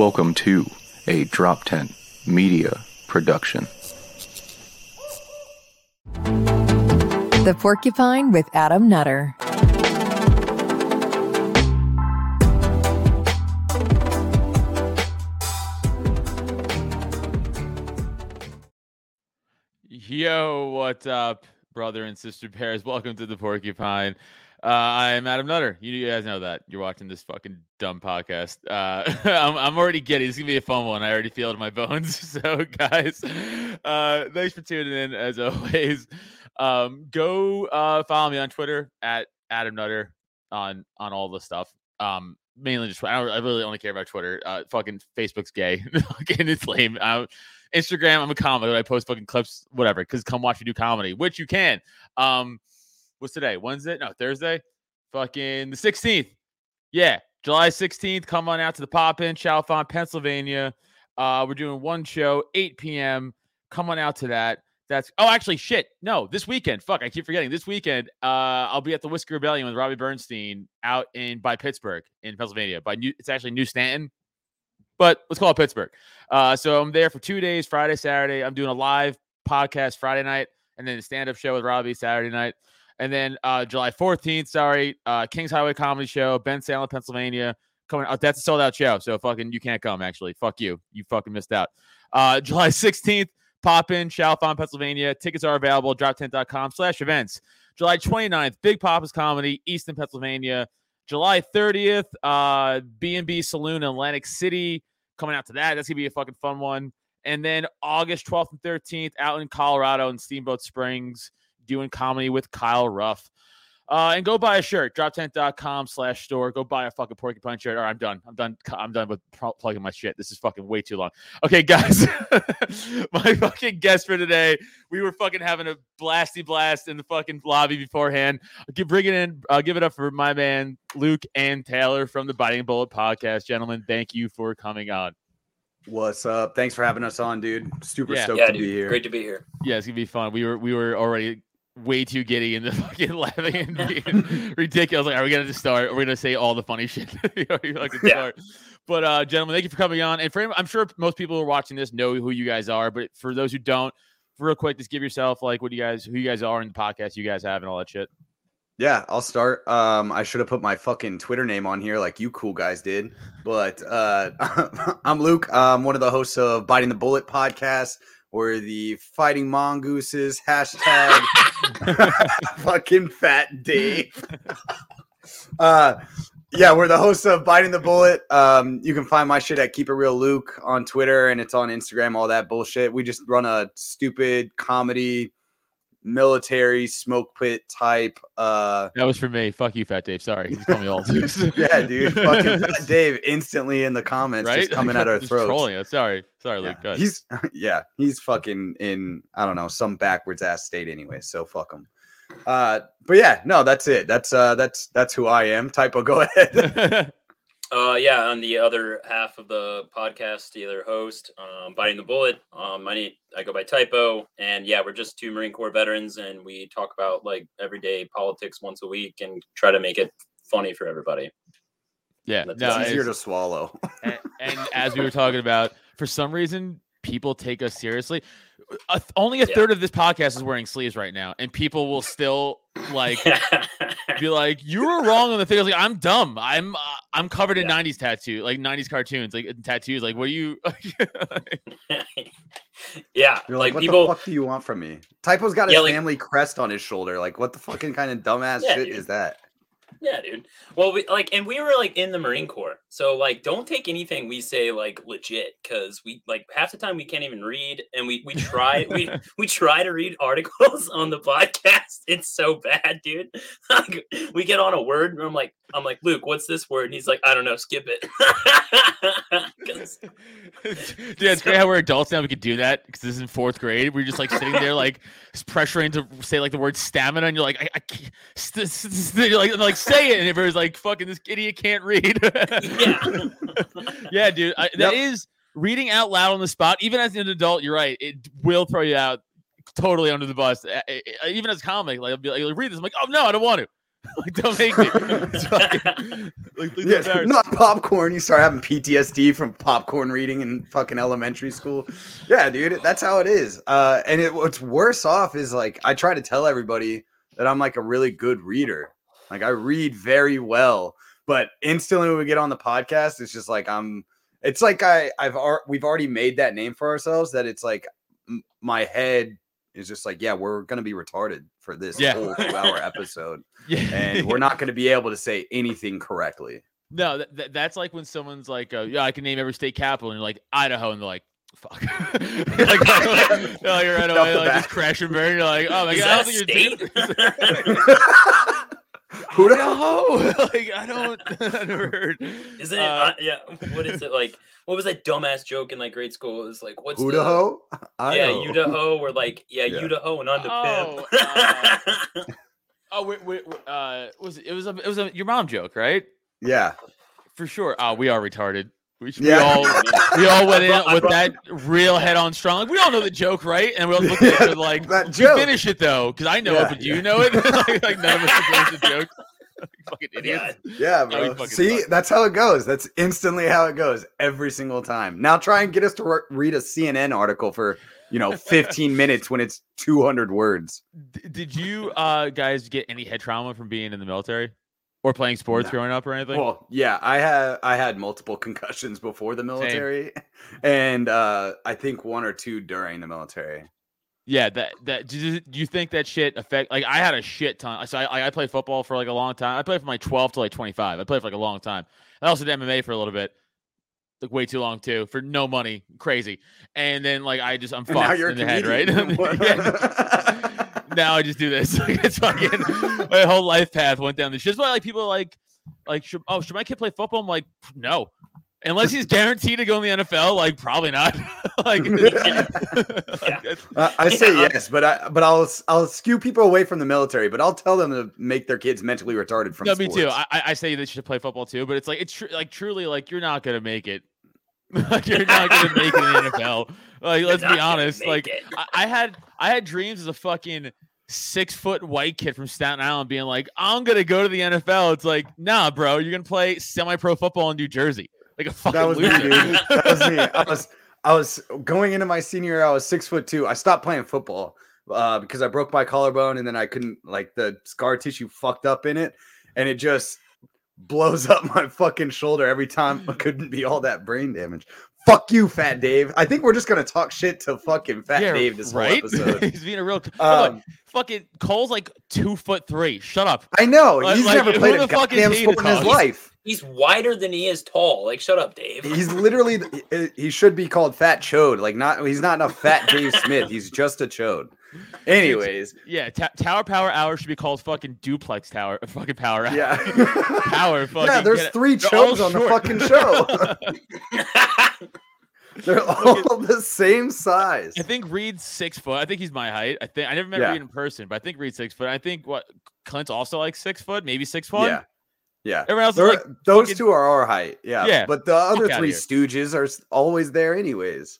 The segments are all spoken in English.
Welcome to a Drop Tent Media Production. The Porcupine with Adam Nutter. Yo, what's up, brother and sister bears? Welcome to the Porcupine. Uh, I'm Adam Nutter. You guys know that. You're watching this fucking dumb podcast. Uh, I'm, I'm already getting. It's gonna be a fun one. I already feel it in my bones. So, guys, uh, thanks for tuning in as always. Um, go uh, follow me on Twitter at Adam Nutter on on all the stuff. Um, mainly just I, I really only care about Twitter. Uh, fucking Facebook's gay. and it's lame. Instagram, I'm a comic. I post fucking clips, whatever. Because come watch me do comedy, which you can. Um, what's today? Wednesday? No, Thursday. Fucking the 16th. Yeah, July 16th. Come on out to the Pop In, Chalfont, Pennsylvania. Uh, we're doing one show, 8 p.m. Come on out to that. That's oh, actually, shit. No, this weekend. Fuck, I keep forgetting. This weekend, uh, I'll be at the Whiskey Rebellion with Robbie Bernstein out in by Pittsburgh in Pennsylvania. By New, it's actually New Stanton, but let's call it Pittsburgh. Uh, so I'm there for two days, Friday, Saturday. I'm doing a live podcast Friday night, and then a stand-up show with Robbie Saturday night. And then uh, July 14th, sorry, uh, Kings Highway Comedy Show, Bensalem, Pennsylvania. Coming out. That's a sold out show. So fucking you can't come, actually. Fuck you. You fucking missed out. Uh, July 16th, pop in, Chalfont, Pennsylvania. Tickets are available, at droptent.com slash events. July 29th, Big Papa's Comedy, Easton, Pennsylvania. July 30th, uh, B&B Saloon in Atlantic City. Coming out to that. That's going to be a fucking fun one. And then August 12th and 13th, out in Colorado in Steamboat Springs doing comedy with Kyle Ruff. Uh, and go buy a shirt, droptent.com slash store. Go buy a fucking porcupine shirt. All right, I'm done. I'm done. I'm done with plugging my shit. This is fucking way too long. Okay, guys, my fucking guest for today. We were fucking having a blasty blast in the fucking lobby beforehand. I'll bring it in. I'll give it up for my man Luke and Taylor from the Biting Bullet podcast. Gentlemen, thank you for coming on. What's up? Thanks for having us on, dude. Super Yeah. stoked Yeah, to dude. be here. Great to be here. Yeah, it's gonna be fun. We were we were already way too giddy and the fucking laughing and being ridiculous. Like, are we gonna just start? Are we gonna say all the funny shit? Yeah. start. But uh, gentlemen, thank you for coming on. And for I'm sure most people who are watching this know who you guys are. But for those who don't, real quick, just give yourself like what you guys, who you guys are, in the podcast you guys have, and all that shit. Yeah, I'll start. Um, I should have put my fucking Twitter name on here like you cool guys did. But uh, I'm Luke. I'm one of the hosts of Biting the Bullet podcast. We're the Fighting Mongooses hashtag fucking fat Dave. uh, yeah, we're the hosts of Biting the Bullet. Um, you can find my shit at Keep It Real Luke on Twitter and it's on Instagram, all that bullshit. We just run a stupid comedy military smoke pit type uh That was for me. Fuck you, Fat Dave. Sorry, just call me all. yeah dude fucking Fat dave instantly in the comments right? just coming at our throats Trolling us. Sorry, sorry, Luke. yeah. Good. he's yeah he's fucking in i don't know some backwards ass state anyway so fuck him uh but yeah no that's it that's uh that's that's who i am typo go ahead Uh, yeah, on the other half of the podcast, the other host, um, biting the bullet. Um, my name, I go by Typo, and yeah, we're just two Marine Corps veterans, and we talk about like everyday politics once a week and try to make it funny for everybody. yeah, That's no, it's easier to swallow and, and as we were talking about, for some reason, people take us seriously. A th- only a Yeah. third of this podcast is wearing sleeves right now, and people will still like be like, "You were wrong on the thing." I was like, "I'm dumb. I'm uh, I'm covered in Yeah. '90s tattoo, like '90s cartoons, like tattoos. Like, what are you?" yeah, you're like, like, what people. the fuck do you want from me typo's got his Yeah, like- family crest on his shoulder like what the fucking kind of dumbass Yeah, shit dude. is that Yeah, dude. Well, we like, and we were like in the Marine Corps, so like, don't take anything we say like legit, because we like half the time we can't even read, and we we try we we try to read articles on the podcast. It's so bad, dude. Like, we get on a word, and I'm like, I'm like, Luke, what's this word? And he's like, I don't know, skip it. Dude, it's great how we're adults now. We could do that because this is in fourth grade. We're just like sitting there, like pressuring to say like the word stamina, and you're like, I, I can't, st- st- st- like, like say it, and everybody's like, fucking this idiot can't read. yeah, yeah, dude, I, that Yep. is reading out loud on the spot. Even as an adult, you're right. It will throw you out totally under the bus. Uh, uh, Even as a comic, like, I'll be like, read this. I'm like, oh no, I don't want to. like, don't make me. It's fucking, like, look Yeah, not popcorn. You start having PTSD from popcorn reading in fucking elementary school. Yeah, dude, that's how it is. Uh, and it, what's worse off is like I try to tell everybody that I'm like a really good reader. Like I read very well, but instantly when we get on the podcast, it's just like I'm. It's like I I've we've already made that name for ourselves. That it's like my head is just like yeah we're gonna be retarded for this Yeah. whole two hour episode, yeah. and we're not gonna be able to say anything correctly. No, that, that, that's like when someone's like, uh, "Yeah, I can name every state capital," and you're like, "Idaho," and they're like, "Fuck." You're like, right away, you're like, right away, like bat. just crash and burn. You're like, "Oh my Is god, that I a don't think you're state? Who the Idaho." like, I don't. I never heard. Isn't it? Uh, Uh, yeah. What is it like? What was that dumbass joke in like grade school? It was like, what's the- Idaho? Yeah, Idaho. Or like, yeah, Yeah. Idaho and on the Oh, pimp. Oh wait, wait, wait, uh, was it? It was a, it was a your mom joke, right? Yeah. For sure. Oh, we are retarded. We, should- Yeah. we all we all went I in with that real head on strong. Like, we all know the joke, right? And we all look at each other like, that "You joke. finish it though, because I know Yeah, it, but do you know it? like, like, none of us can finish the joke. fucking idiots. Yeah, bro. fucking See, suck. that's how it goes. That's instantly how it goes every single time. Now try and get us to re- read a CNN article for, you know, 15 minutes when it's 200 words. D- did you uh guys get any head trauma from being in the military or playing sports No. growing up or anything? Well, yeah, I had I had multiple concussions before the military and uh I think one or two during the military. Yeah, that that do you, think that shit affect? Like, I had a shit ton. So I I played football for like a long time. I played from like twelve to like twenty five. I played for like a long time. I also did MMA for a little bit, like way too long too, for no money, crazy. And then like I just I'm fucked in the head, right? Comedian. Yeah. now I just do this. Like, it's fucking my whole life path went down this. shit. That's why like people are like like should, oh should my kid play football? I'm like no. Unless he's guaranteed to go in the NFL, like probably not. like, like, Uh, I say Yeah. yes, but I but I'll I'll skew people away from the military, but I'll tell them to make their kids mentally retarded from no, me too. I, I- I say they should play football too, but it's like it's tr- like truly like you're not gonna make it. like you're not gonna make it in the NFL. Like let's be honest. Like. I, I had I had dreams as a fucking six foot white kid from Staten Island being like, I'm gonna go to the NFL. It's like, nah, bro, you're gonna play semi pro football in New Jersey. Like a fucking that was me, dude. That was me. I was I was going into my senior year. I was six foot two. I stopped playing football uh, because I broke my collarbone, and then I couldn't like the scar tissue fucked up in it, and it just blows up my fucking shoulder every time. I couldn't be all that brain damage. Fuck you, Fat Dave. I think we're just gonna talk shit to fucking Fat Yeah, Dave this right? whole episode. He's being a real. By the Um, fucking Cole's like two foot three. Shut up. I know Like- he's like, never played the a fuck is goddamn sport in his talk? life. He's wider than he is tall. Like, shut up, Dave. He's literally he should be called Fat Chode. Like not he's not a fat Dave Smith. He's just a chode. Anyways, Yeah, ta- Tower Power Hour should be called fucking Duplex Tower. Fucking Power Hour. yeah. Power. Fucking yeah, there's three chodes on the fucking show. They're all the same size. I think Reed's six foot. I think he's my height. I think I never met Yeah. Reed in person, but I think Reed's six foot. I think what Clint's also like six foot, maybe six one. Yeah. Yeah. Everyone else is like those fucking- two are our height. Yeah. Yeah, But the other three stooges are always there anyways.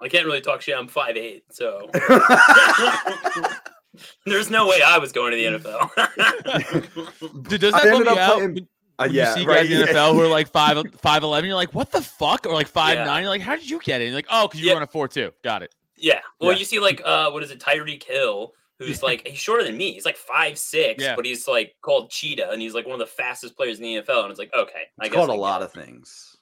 I can't really talk shit. I'm 5'8, so there's no way I was going to the NFL. Dude, does I that bum ended you up out playing- Uh, when yeah, you see right, guys in the. NFL who are like five five eleven? You're like, what the fuck? Or like five Yeah. nine? You're like, how did you get it? And you're like, oh, because you Yeah. run a four two. Got it. yeah. Well, Yeah. you see, like, uh, what is it, Tyreek Hill, who's like he's shorter than me. He's like five six, Yeah. but he's like called Cheetah, and he's like one of the fastest players in the NFL. And it's like, okay, I It's guess called I a lot it. of things.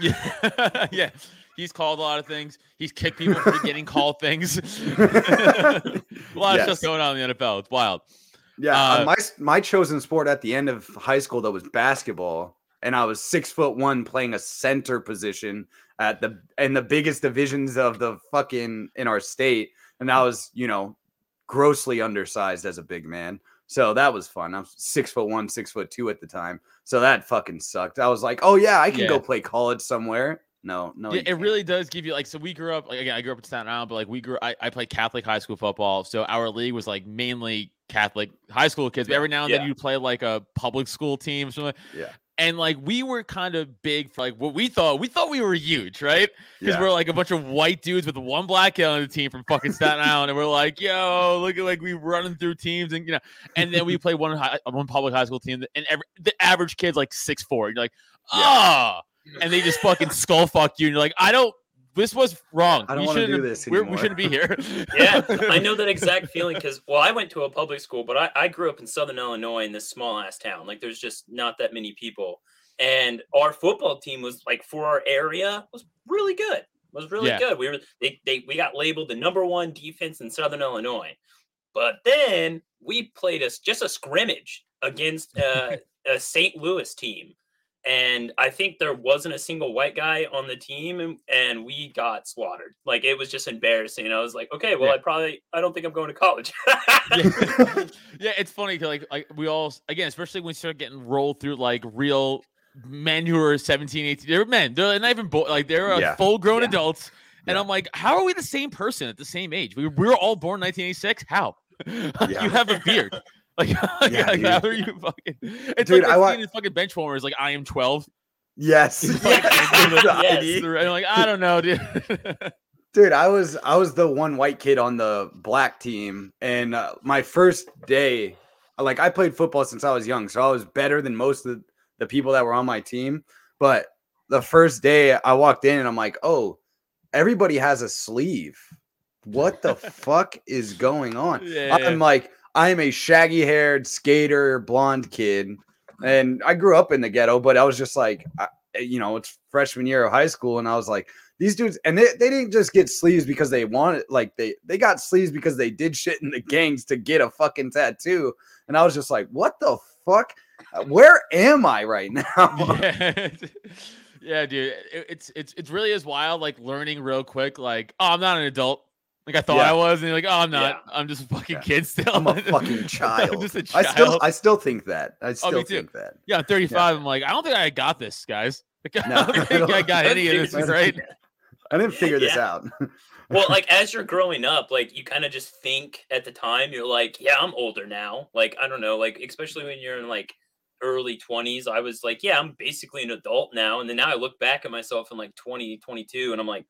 Yeah, yeah. He's called a lot of things. He's kicked people for getting called things. a lot of stuff going on in the NFL. It's wild. Yeah, uh, Uh, my my chosen sport at the end of high school that was basketball, and I was six foot one playing a center position at the in the biggest divisions of the fucking in our state, and I was you know grossly undersized as a big man. So that was fun. I was six foot one, six foot two at the time. So that fucking sucked. I was like, oh yeah, I can Yeah. go play college somewhere. No, no, yeah, it really does give you like so we grew up like again I grew up in Staten Island but like we grew I, I played Catholic high school football so our league was like mainly Catholic high school kids but Yeah, every now and then you play like a public school team or something Yeah. and like we were kind of big for like what we thought. We thought we were huge, right? Because Yeah. we're like a bunch of white dudes with one black kid on the team from fucking Staten Island, and we're like, yo, look at like we running through teams, and you know, and then we play one high, one public high school team, and every, the average kid's like six four. You're like, ah, and they just fucking skull fuck you, and you're like, I don't. This was wrong. I don't We wanna do shouldn't this we're- We shouldn't be here. yeah, I know that exact feeling because well, I went to a public school, but I, I grew up in Southern Illinois in this small ass town. Like, there's just not that many people, and our football team was like for our area was really good. Was really Yeah. good. We were they, they we got labeled the number one defense in Southern Illinois, but then we played us just a scrimmage against uh, a St. Louis team. And I think there wasn't a single white guy on the team, and, and we got slaughtered. Like it was just embarrassing. I was like, okay, well, Yeah. I probably I don't think I'm going to college. yeah. yeah, it's funny because like, like we all again, especially when we start getting rolled through like real men who are 17, 18, they're men. They're not even bo- like they're uh, Yeah. full grown Yeah. adults. And Yeah. I'm like, how are we the same person at the same age? We, we were all born 1986. How? Yeah. you have a beard. Like, like, Yeah, like, how are you fucking? It's Dude, like I I wa- seen his fucking bench warmers. Like, I am 12. Yes. Like, Yes. and I'm like, I don't know, dude. Dude, I was I was the one white kid on the black team, and uh, my first day, like I played football since I was young, so I was better than most of the people that were on my team. But the first day I walked in, and I'm like, oh, everybody has a sleeve. What the fuck is going on? Yeah. I'm like, I'm a shaggy haired skater, blonde kid, and I grew up in the ghetto, but I was just like, I, you know, it's freshman year of high school, and I was like, these dudes, and they, they didn't just get sleeves because they wanted, like they they got sleeves because they did shit in the gangs to get a fucking tattoo, and I was just like, what the fuck? Where am I right now? yeah, yeah, dude. It, it's it's it really is wild. Like learning real quick. Like, oh, I'm not an adult. Like I thought Yeah. I was, and you're like, oh, I'm not. Yeah. I'm just a fucking Yeah. kid still. I'm a fucking child. I'm just a I child. I still I still think that. I oh, still Oh, think that. yeah, I'm 35. I'm like, I don't think I got this, guys. Like, I don't I think I don't- got any of this right. I didn't figure this Yeah. out. well, like as you're growing up, like you kind of just think at the time you're like, yeah, I'm older now. Like I don't know, like especially when you're in like early 20s, I was like, yeah, I'm basically an adult now. And then now I look back at myself in like 20, 22, and I'm like,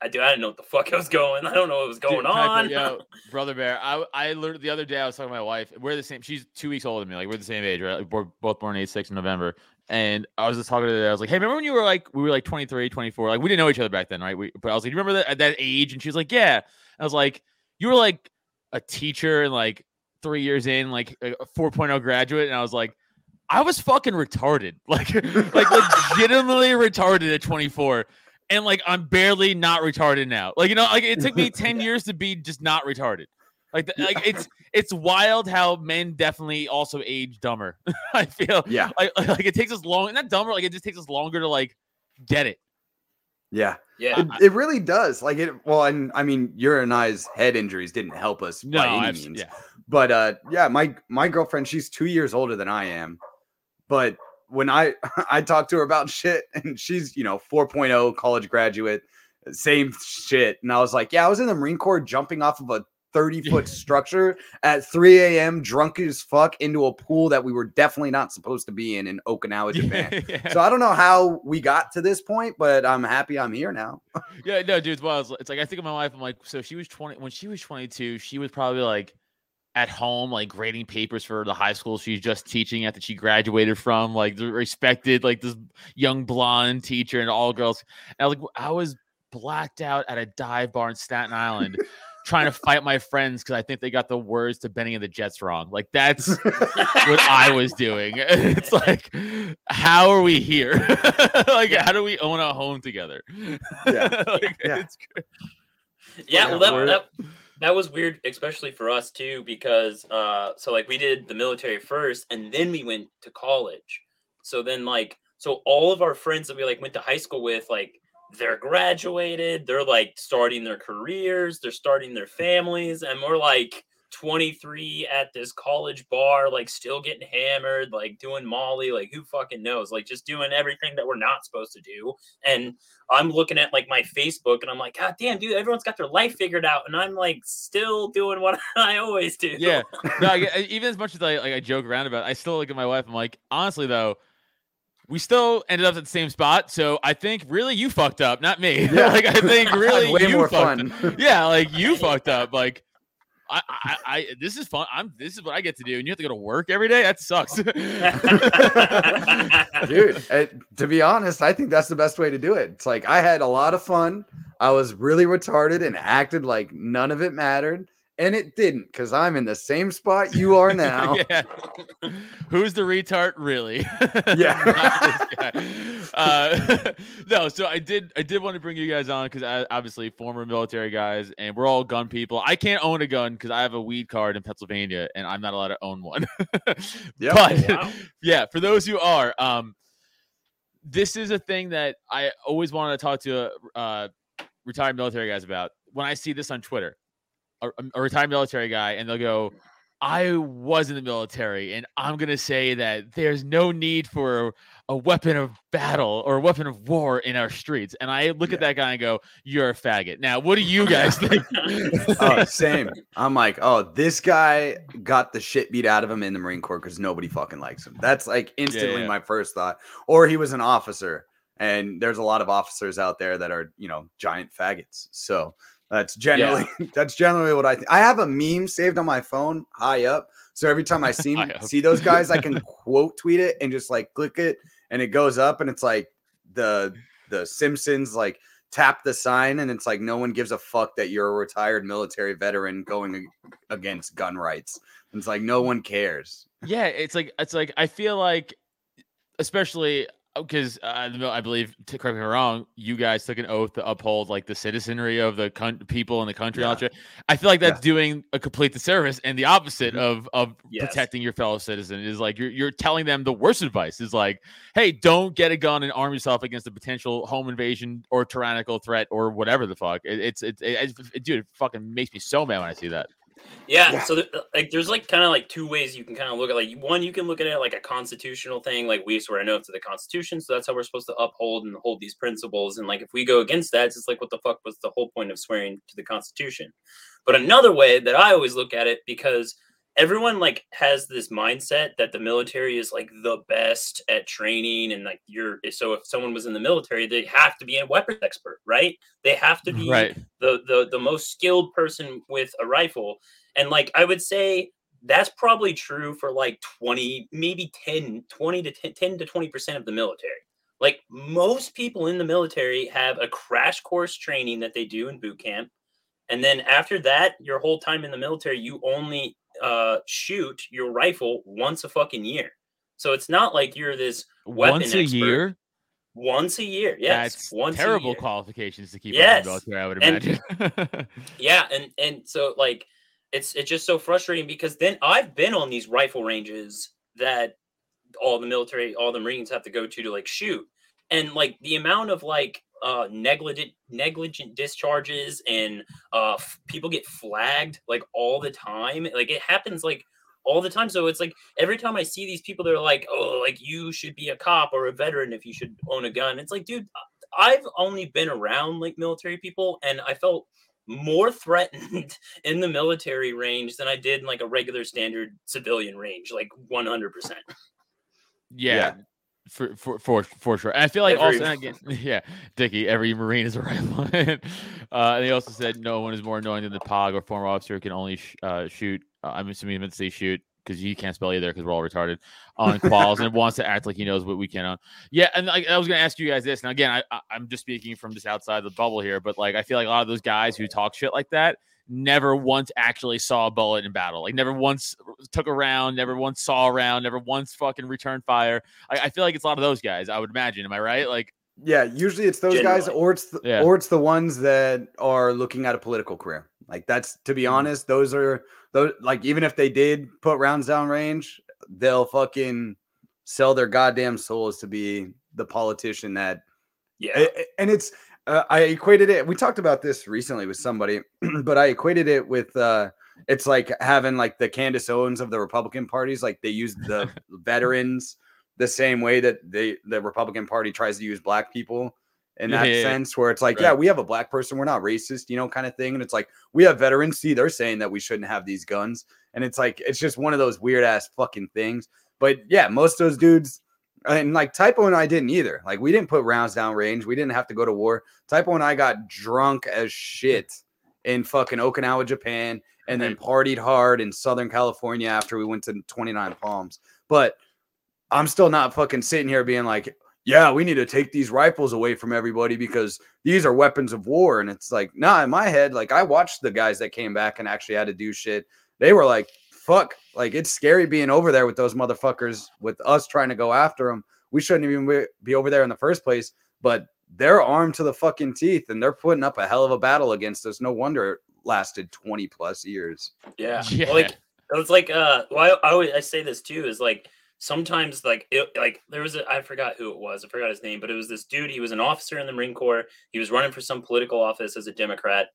I do. I didn't know what the fuck I was going. I don't know what was going put- on. Yo, brother bear. I I learned the other day. I was talking to my wife. We're the same. She's two weeks older than me. Like we're the same age, right? We're both born eight six in November. And I was just talking to her. I was like, "Hey, remember when you were like we were like 23, 24? Like we didn't know each other back then, right? We, but I was like, "You remember that at that age?" And she's like, "Yeah." I was like, "You were like a teacher and like three years in, like a 4.0 graduate." And I was like, "I was fucking retarded, like like legitimately retarded at 24." And like I'm barely not retarded now. Like you know, like it took me ten years to be just not retarded. Like, the, like it's it's wild how men definitely also age dumber. I feel yeah, like like it takes us long, not dumber. Like it just takes us longer to like get it. yeah. yeah. It, it really does. Like it. Well, and I mean, your and I's head injuries didn't help us No, by any I've- means. yeah, But uh, yeah, my my girlfriend, she's two years older than I am. But when I I talk to her about shit, and she's you know 4.0 college graduate, same shit, and I was like, yeah, I was in the Marine Corps jumping off of a 30 foot structure at 3 a.m. drunk as fuck into a pool that we were definitely not supposed to be in in Okinawa, Japan. yeah. So I don't know how we got to this point, but I'm happy I'm here now. Yeah, no, dude. It's wild. It's like I think of my wife. I'm like, so she was 20 when she was 22. She was probably like at home, like grading papers for the high school she's just teaching at that she graduated from, like the respected, like this young blonde teacher and all girls. And I was like, I was blacked out at a dive bar in Staten Island. Trying to fight my friends because I think they got the words to Bennie and the Jets wrong. Like that's what I was doing. It's like, how are we here? like, how do we own a home together? Yeah. Like, Yeah. it's cra- yeah, well, that, we're- that that was weird, especially for us too, because uh, so like we did the military first, and then we went to college. So then, like, so all of our friends that we like went to high school with, like, they're graduated, they're like starting their careers, they're starting their families, and we're like 23 at this college bar, like still getting hammered, like doing Molly, like who fucking knows, like just doing everything that we're not supposed to do. And I'm looking at like my Facebook and I'm like, God damn, dude, everyone's got their life figured out. And I'm like still doing what I always do. yeah. No, I, even as much as I like I joke around about, it, I still look at my wife. I'm like, honestly though, we still ended up at the same spot. So I think really you fucked up, not me. Yeah. like I think really way you more fucked fun. Up. Yeah, like you fucked up. Like I, I, I, this is fun. I'm. This is what I get to do, and you have to go to work every day. That sucks. dude uh, to be honest i think that's the best way to do it it's like i had a lot of fun i was really retarded and acted like none of it mattered and it didn't because i'm in the same spot you are now yeah. Who's the retard, really? Yeah. Not this guy. uh, no, so I did. I did want to bring you guys on because I obviously former military guys, and we're all gun people. I can't own a gun because I have a weed card in Pennsylvania, and I'm not allowed to own one. Yep. But Wow. yeah, for those who are, um, this is a thing that I always wanted to talk to uh, retired military guys about. When I see this on Twitter, a, a retired military guy, and they'll go, "I was in the military, and I'm gonna say that there's no need for a weapon of battle or a weapon of war in our streets." And I look at that guy and go, "You're a faggot." Now, what do you guys think? oh, same i'm like oh this guy got the shit beat out of him in the marine corps because nobody fucking likes him that's like instantly yeah. my first thought or he was an officer and there's a lot of officers out there that are you know giant faggots so that's generally that's generally what i think i have a meme saved on my phone high up so every time i see see those guys i can quote tweet it and just like click it and it goes up and it's like the the simpsons like tap the sign and it's like no one gives a fuck that you're a retired military veteran going against gun rights. And it's like no one cares. Yeah, it's like it's like I feel like, especially because uh, I believe, to correct me if I'm wrong, you guys took an oath to uphold like the citizenry of the coun- people in the country. and all that shit. I feel like that's doing a complete disservice and the opposite Mhm. of of Yes. protecting your fellow citizen is like you're you're telling them the worst advice is like, hey, don't get a gun and arm yourself against a potential home invasion or tyrannical threat or whatever the fuck. It, it's it's it, it, dude, it fucking makes me so mad when I see that. Yeah, Yeah. so there, uh, like there's like kind of like two ways you can kind of look at like one you can look at it like a constitutional thing like we swear an oath to the constitution so that's how we're supposed to uphold and hold these principles and like if we go against that it's just like what the fuck was the whole point of swearing to the constitution but another way that I always look at it because everyone like has this mindset that the military is like the best at training and like you're eh, so if someone was in the military they have to be a weapons expert right? They have to be Right. the the the most skilled person with a rifle. And like i would say that's probably true for like 20 maybe 10 20 to 10, 10 to 20 percent of the military. Like most people in the military have a crash course training that they do in boot camp. And then after that your whole time in the military you only uh shoot your rifle once a fucking year so it's not like you're this weapon Once a expert. year. once a year yes That's once terrible qualifications to keep Yes. up military, I would And- imagine. Yeah, and and so like it's it's just so frustrating because then I've been on these rifle ranges that all the military, all the Marines have to go to to like shoot, and like the amount of like uh negligent negligent discharges and uh f- people get flagged like all the time like it happens like all the time so it's like every time i see these people they're like oh like you should be a cop or a veteran if you should own a gun it's like dude i've only been around like military people and i felt more threatened in the military range than I did in like a regular standard civilian range, like 100%. yeah. Yeah. For, for for for sure, and I feel like Every- also again, yeah, Dickie. Every Marine is a rifleman. uh, and he also said no one is more annoying than the POG or former officer who can only sh- uh, shoot. Uh, I'm assuming he meant to say shoot because you can't spell either because we're all retarded on quals and wants to act like he knows what we can on. Yeah, and like, I was gonna ask you guys this. Now again, I, I I'm just speaking from just outside the bubble here, but like I feel like a lot of those guys who talk shit like that never once actually saw a bullet in battle. Like never once took a round, never once saw a round, never once fucking returned fire. I, I feel like it's a lot of those guys. I would imagine. Am I right? Like Yeah, usually it's those guys, or it's the, Yeah. or it's the ones that are looking at a political career. Like that's to be Mhm. honest, those are those like even if they did put rounds down range, they'll fucking sell their goddamn souls to be the politician that. Yeah. a- a- And it's uh, I equated it. We talked about this recently with somebody, but I equated it with uh it's like having like the Candace Owens of the Republican parties. Like they use the veterans the same way that they the Republican Party tries to use black people in that yeah, sense, where it's like, Right. yeah, we have a black person, we're not racist, you know, kind of thing. And it's like we have veterans. See, they're saying that we shouldn't have these guns, and it's like it's just one of those weird ass fucking things. But yeah, most of those dudes And like Typo and I didn't either. Like we didn't put rounds down range. We didn't have to go to war. Typo and I got drunk as shit in fucking Okinawa, Japan, and then partied hard in Southern California after we went to 29 Palms. But I'm still not fucking sitting here being like, yeah, we need to take these rifles away from everybody because these are weapons of war. And it's like, nah, in my head, like I watched the guys that came back and actually had to do shit. They were like, fuck, like it's scary being over there with those motherfuckers, with us trying to go after them. We shouldn't even be- be over there in the first place, but they're armed to the fucking teeth and they're putting up a hell of a battle against us. No wonder it lasted 20 plus years. Yeah. Yeah. Well, like it's like uh why I always I say this too is like sometimes like it, like there was a I forgot who it was I forgot his name but it was this dude he was an officer in the Marine Corps he was running for some political office as a Democrat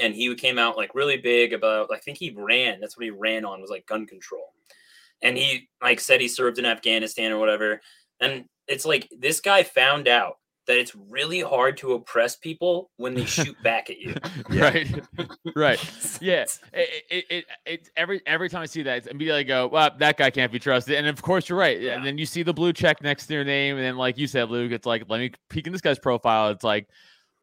and he came out like really big about I think he ran that's what he ran on was like gun control. And he like said he served in Afghanistan or whatever. And it's like this guy found out that it's really hard to oppress people when they shoot back at you. Right. Right. Yeah. It, it, it, it every every time i see that it's immediately go well that guy can't be trusted. And of course you're right. Yeah. and then you see the blue check next to your name and then like you said luke it's like let me peek in this guy's profile. It's like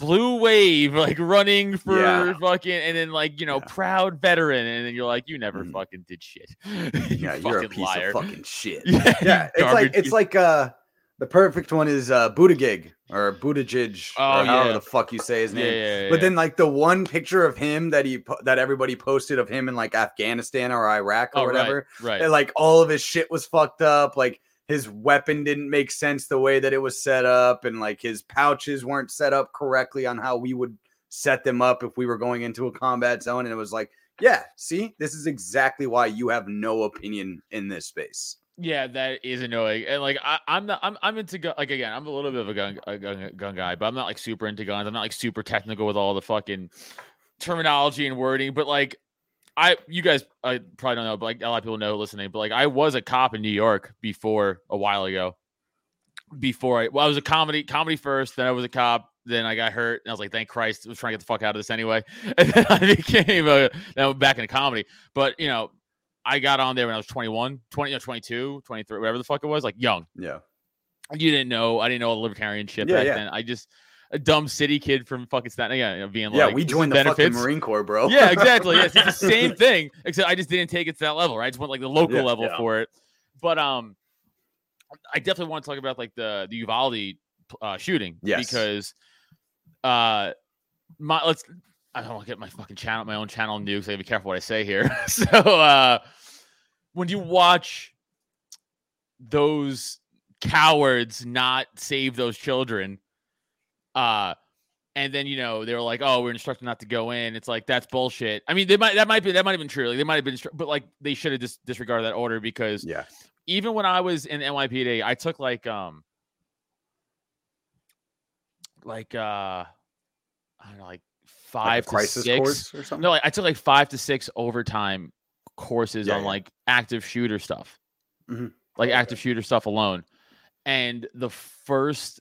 blue wave like running for Yeah. fucking and then like you know Yeah. proud veteran and then you're like you never Mhm. fucking did shit Yeah, you you're a piece liar. of fucking shit. yeah, Yeah, it's like it's like uh the perfect one is uh Buttigieg or Buttigieg Oh, or however yeah. the fuck you say his name. yeah, yeah, But yeah. then like the one picture of him that he po- that everybody posted of him in like Afghanistan or Iraq or oh, right, whatever, right and, like all of his shit was fucked up. Like his weapon didn't make sense the way that it was set up, and like his pouches weren't set up correctly on how we would set them up if we were going into a combat zone. And it was like, yeah, see, this is exactly why you have no opinion in this space. Yeah, that is annoying. And like I, I'm not I'm I'm into gun like again, I'm a little bit of a gun a gun, gun guy, but I'm not like super into guns. I'm not like super technical with all the fucking terminology and wording. But like I you guys I probably don't know, but like a lot of people know listening, but like I was a cop in New York before a while ago. Before I well, I was a comedy comedy first, then I was a cop, then I got hurt, and I was like, thank Christ, I was trying to get the fuck out of this anyway. And then I became a now I'm back into comedy. But you know, I got on there when I was 21, 20, or 22, 23, whatever the fuck it was, like young. Yeah. You didn't know. I didn't know all the libertarian shit Yeah, back yeah. then. I just a dumb city kid from fucking Staten Island, you know, being Yeah, like, we "This is joined the fucking. Marine Corps, bro. yeah, exactly. Yes, it's the same thing, except I just didn't take it to that level. Right, I just went like the local Yeah, level yeah. for it. But um, I definitely want to talk about like the the Uvalde uh, shooting. Yes. because uh, my let's. I don't want to get my fucking channel, my own channel new, so I gotta be careful what I say here. so uh, when you watch those cowards not save those children, uh, and then you know they were like, "Oh, we're instructed not to go in." It's like that's bullshit. I mean, they might that might be that might have been true. Like, they might have been, but like they should have just disregarded that order because Yeah. even when I was in NYPD, I took like um like uh I don't know, like Like five to crisis six. course or something. No, like I took like five to six overtime courses Yeah, on yeah. like active shooter stuff, Mhm. like active shooter stuff alone. And the first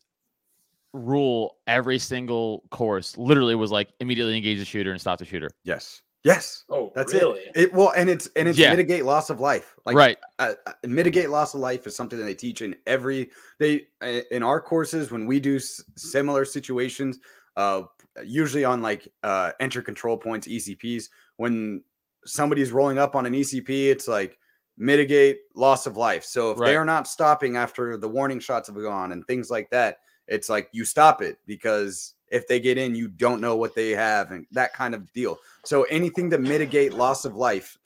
rule every single course literally was like immediately engage the shooter and stop the shooter. Yes. Yes. oh That's really it. It well, and it's and it's Yeah. mitigate loss of life. Like right. uh, uh, mitigate loss of life is something that they teach in every they uh, in our courses when we do s- similar situations uh usually on like uh entry control points ecps when somebody's rolling up on an ecp it's like mitigate loss of life so if Right. they are not stopping after the warning shots have gone and things like that it's like you stop it because if they get in you don't know what they have and that kind of deal. So anything to mitigate loss of life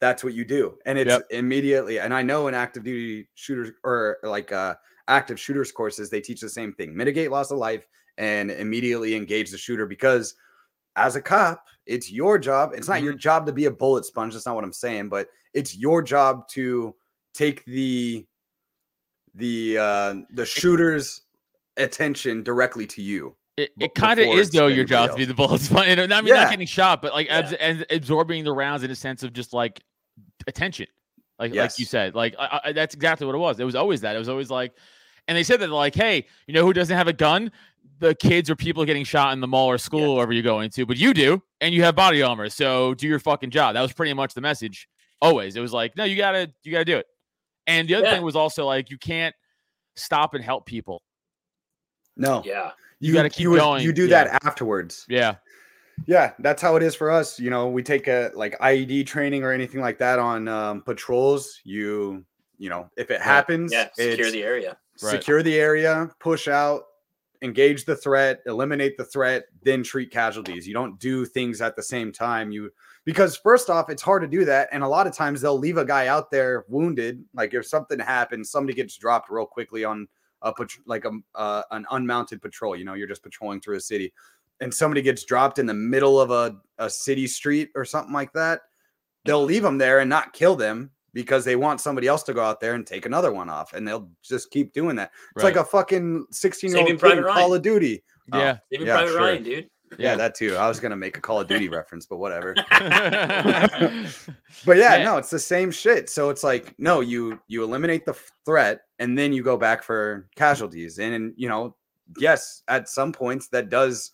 that's what you do. And it's Yep. immediately and i know in active duty shooters or like uh active shooters courses they teach the same thing mitigate loss of life and immediately engage the shooter because as a cop it's your job. It's not your job to be a bullet sponge that's not what i'm saying but it's your job to take the the uh the shooter's attention directly to you It, it kind of is though your job to be the bullets. I mean, not getting shot, but like abs- Yeah. and absorbing the rounds in a sense of just like attention, like like you said. Like I, I, that's exactly what it was. It was always that. It was always like, and they said that like, hey, you know who doesn't have a gun? The kids or people getting shot in the mall or school, or wherever you're going to, but you do, and you have body armor, so do your fucking job. That was pretty much the message. Always, it was like, no, you gotta, you gotta do it. And the other Yeah. thing was also like you can't stop and help people. No, Yeah. You gotta keep would- going, You do yeah. that afterwards. Yeah. Yeah, that's how it is for us. You know, we take a like IED training or anything like that on um, patrols. You, you know, if it happens, Yeah. Secure the area. Right. secure the area, push out, engage the threat, eliminate the threat, then treat casualties. You don't do things at the same time. You because first off, it's hard to do that, and a lot of times they'll leave a guy out there wounded. Like if something happens, somebody gets dropped real quickly on a pat- like a uh, an unmounted patrol. You know, you're just patrolling through a city, and somebody gets dropped in the middle of a a city street or something like that. They'll leave them there and not kill them because they want somebody else to go out there and take another one off, and they'll just keep doing that. It's like a fucking 16 year old in Call of Duty. Oh, Yeah. Even Yeah, Private sure. Ryan, dude. Yeah, that too. I was gonna make a Call of Duty reference, but whatever. But yeah, Yeah. no, it's the same shit. So it's like, no, you you eliminate the threat and then you go back for casualties. And you know, yes, at some points that does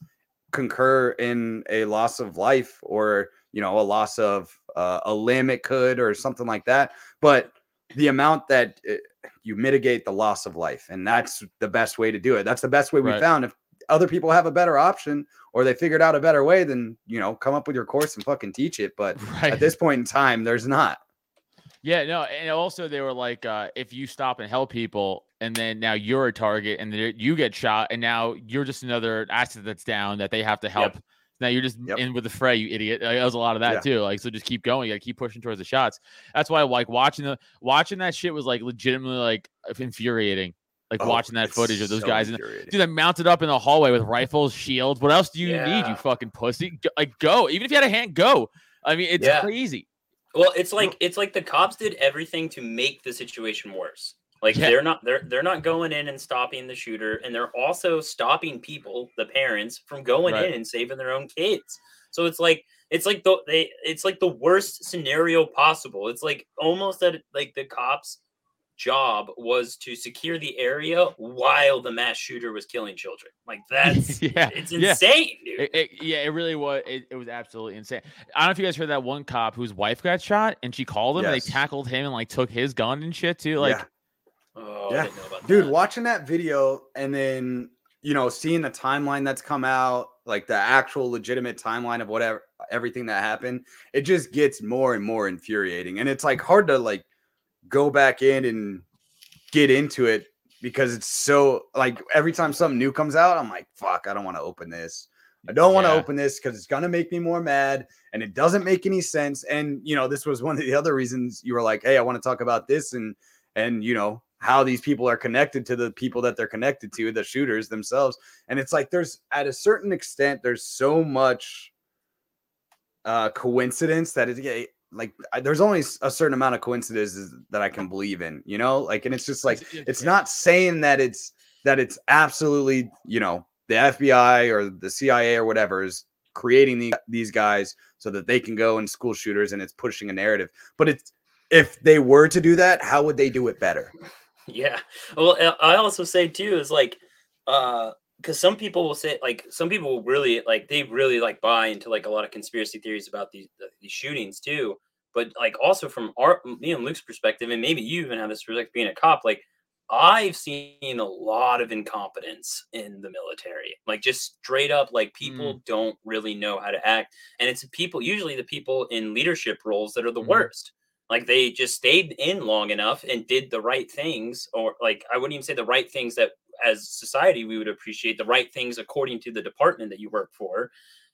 concur in a loss of life or you know a loss of uh, a limb it could or something like that but the amount that uh, you mitigate the loss of life and that's the best way to do it that's the best way we Right. found if other people have a better option or they figured out a better way then you know come up with your course and fucking teach it but Right. at this point in time there's not Yeah, no, and also they were like, uh, if you stop and help people, and then now you're a target, and you get shot, and now you're just another asset that's down that they have to help. Now you're just Yep. in with the fray, you idiot. Like, There was a lot of that Yeah. too. Like, so just keep going. You got to keep pushing towards the shots. That's why, I like, watching the watching that shit was like legitimately like infuriating. Like Oh, watching that footage of those so guys. And, dude, they mounted up in the hallway with rifles, shields. What else do you need, you fucking pussy? Like, go. Even if you had a hand, go. I mean, it's Yeah. crazy. Well, it's like it's like the cops did everything to make the situation worse. Like Yeah. they're not they're they're not going in and stopping the shooter, and they're also stopping people, the parents, from going Right. in and saving their own kids. So it's like it's like the they it's like the worst scenario possible. It's like almost that like the cops' job was to secure the area while the mass shooter was killing children. Like that's yeah. it's yeah. insane, dude. It, it- yeah, it really was. It, it was absolutely insane. I don't know if you guys heard that one cop whose wife got shot and she called him and they tackled him and like took his gun and shit too. Like, Yeah. oh, I Yeah. didn't know about dude that. watching that video and then you know seeing the timeline that's come out like the actual legitimate timeline of whatever everything that happened it just gets more and more infuriating and it's like hard to like go back in and get into it because it's so like every time something new comes out i'm like fuck i don't want to open this. I don't want to Yeah. open this because it's gonna make me more mad and it doesn't make any sense. And you know this was one of the other reasons you were like hey i want to talk about this and and you know how these people are connected to the people that they're connected to the shooters themselves. And it's like there's at a certain extent there's so much uh coincidence that it like I, there's only a certain amount of coincidences that i can believe in you know? Like and it's just like it's not saying that it's that it's absolutely you know the fbi or the cia or whatever is creating the, these guys so that they can go and school shooters and it's pushing a narrative. But it's if they were to do that how would they do it better? Yeah. Well, I also say too is like, uh, because some people will say like some people will really like they really like buy into like a lot of conspiracy theories about these these shootings too. But like also from our me and Luke's perspective, and maybe you even have this perspective being a cop, like I've seen a lot of incompetence in the military. Like just straight up, like people don't really know how to act. And it's people, usually the people in leadership roles that are the Mhm. worst. Like they just stayed in long enough and did the right things, or like I wouldn't even say the right things that as society we would appreciate the right things according to the department that you work for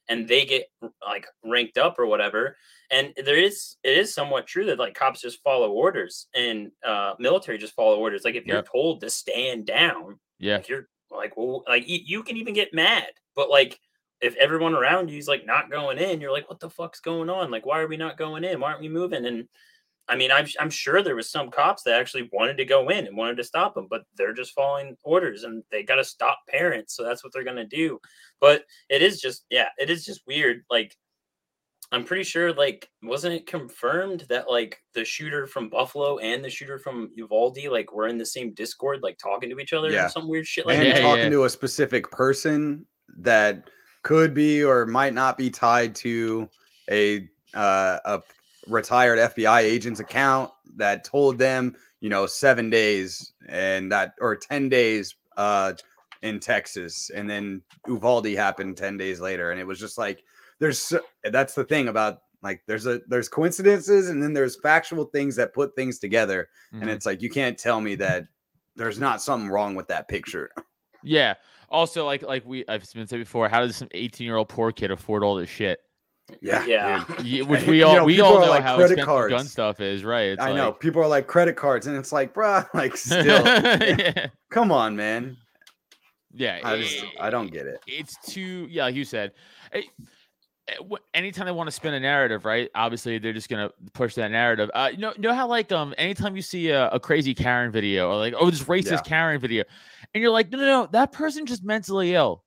and they get like ranked up or whatever. And there is it is somewhat true that like cops just follow orders and uh military just follow orders. Like if you're Yep. told to stand down yeah, like you're like well like you can even get mad but like if everyone around you is like not going in you're like what the fuck's going on? Like why are we not going in? Why aren't we moving? And i mean i'm, I'm sure there was some cops that actually wanted to go in and wanted to stop them but they're just following orders and they got to stop parents so that's what they're going to do but it is just yeah it is just weird like i'm pretty sure like wasn't it confirmed that like the shooter from buffalo and the shooter from uvalde like were in the same discord like talking to each other Yeah. or some weird shit like and Yeah, that talking yeah. to a specific person that could be or might not be tied to a uh, a retired FBI agent's account. that told them, you know, seven days and that or ten days uh in Texas, and then Uvalde happened ten days later, and it was just like there's that's the thing about like there's a there's coincidences and then there's factual things that put things together, and Mhm. it's like you can't tell me that there's not something wrong with that picture. yeah. Also, like like we I've been said before, how does some 18 year old poor kid afford all this shit? Yeah, Yeah. dude. Ye- Which And, we you all know, we all know like how credit expensive gun stuff is, right? It's I know people are like credit cards, and it's like, bruh, like still, yeah. come on, man. yeah. I just it- I don't get it. it's too yeah like you said it, it- anytime they want to spin a narrative right obviously they're just gonna push that narrative uh you know you know how like um anytime you see a, a crazy karen video or like oh this racist Yeah. karen video and you're like no no no that person just mentally ill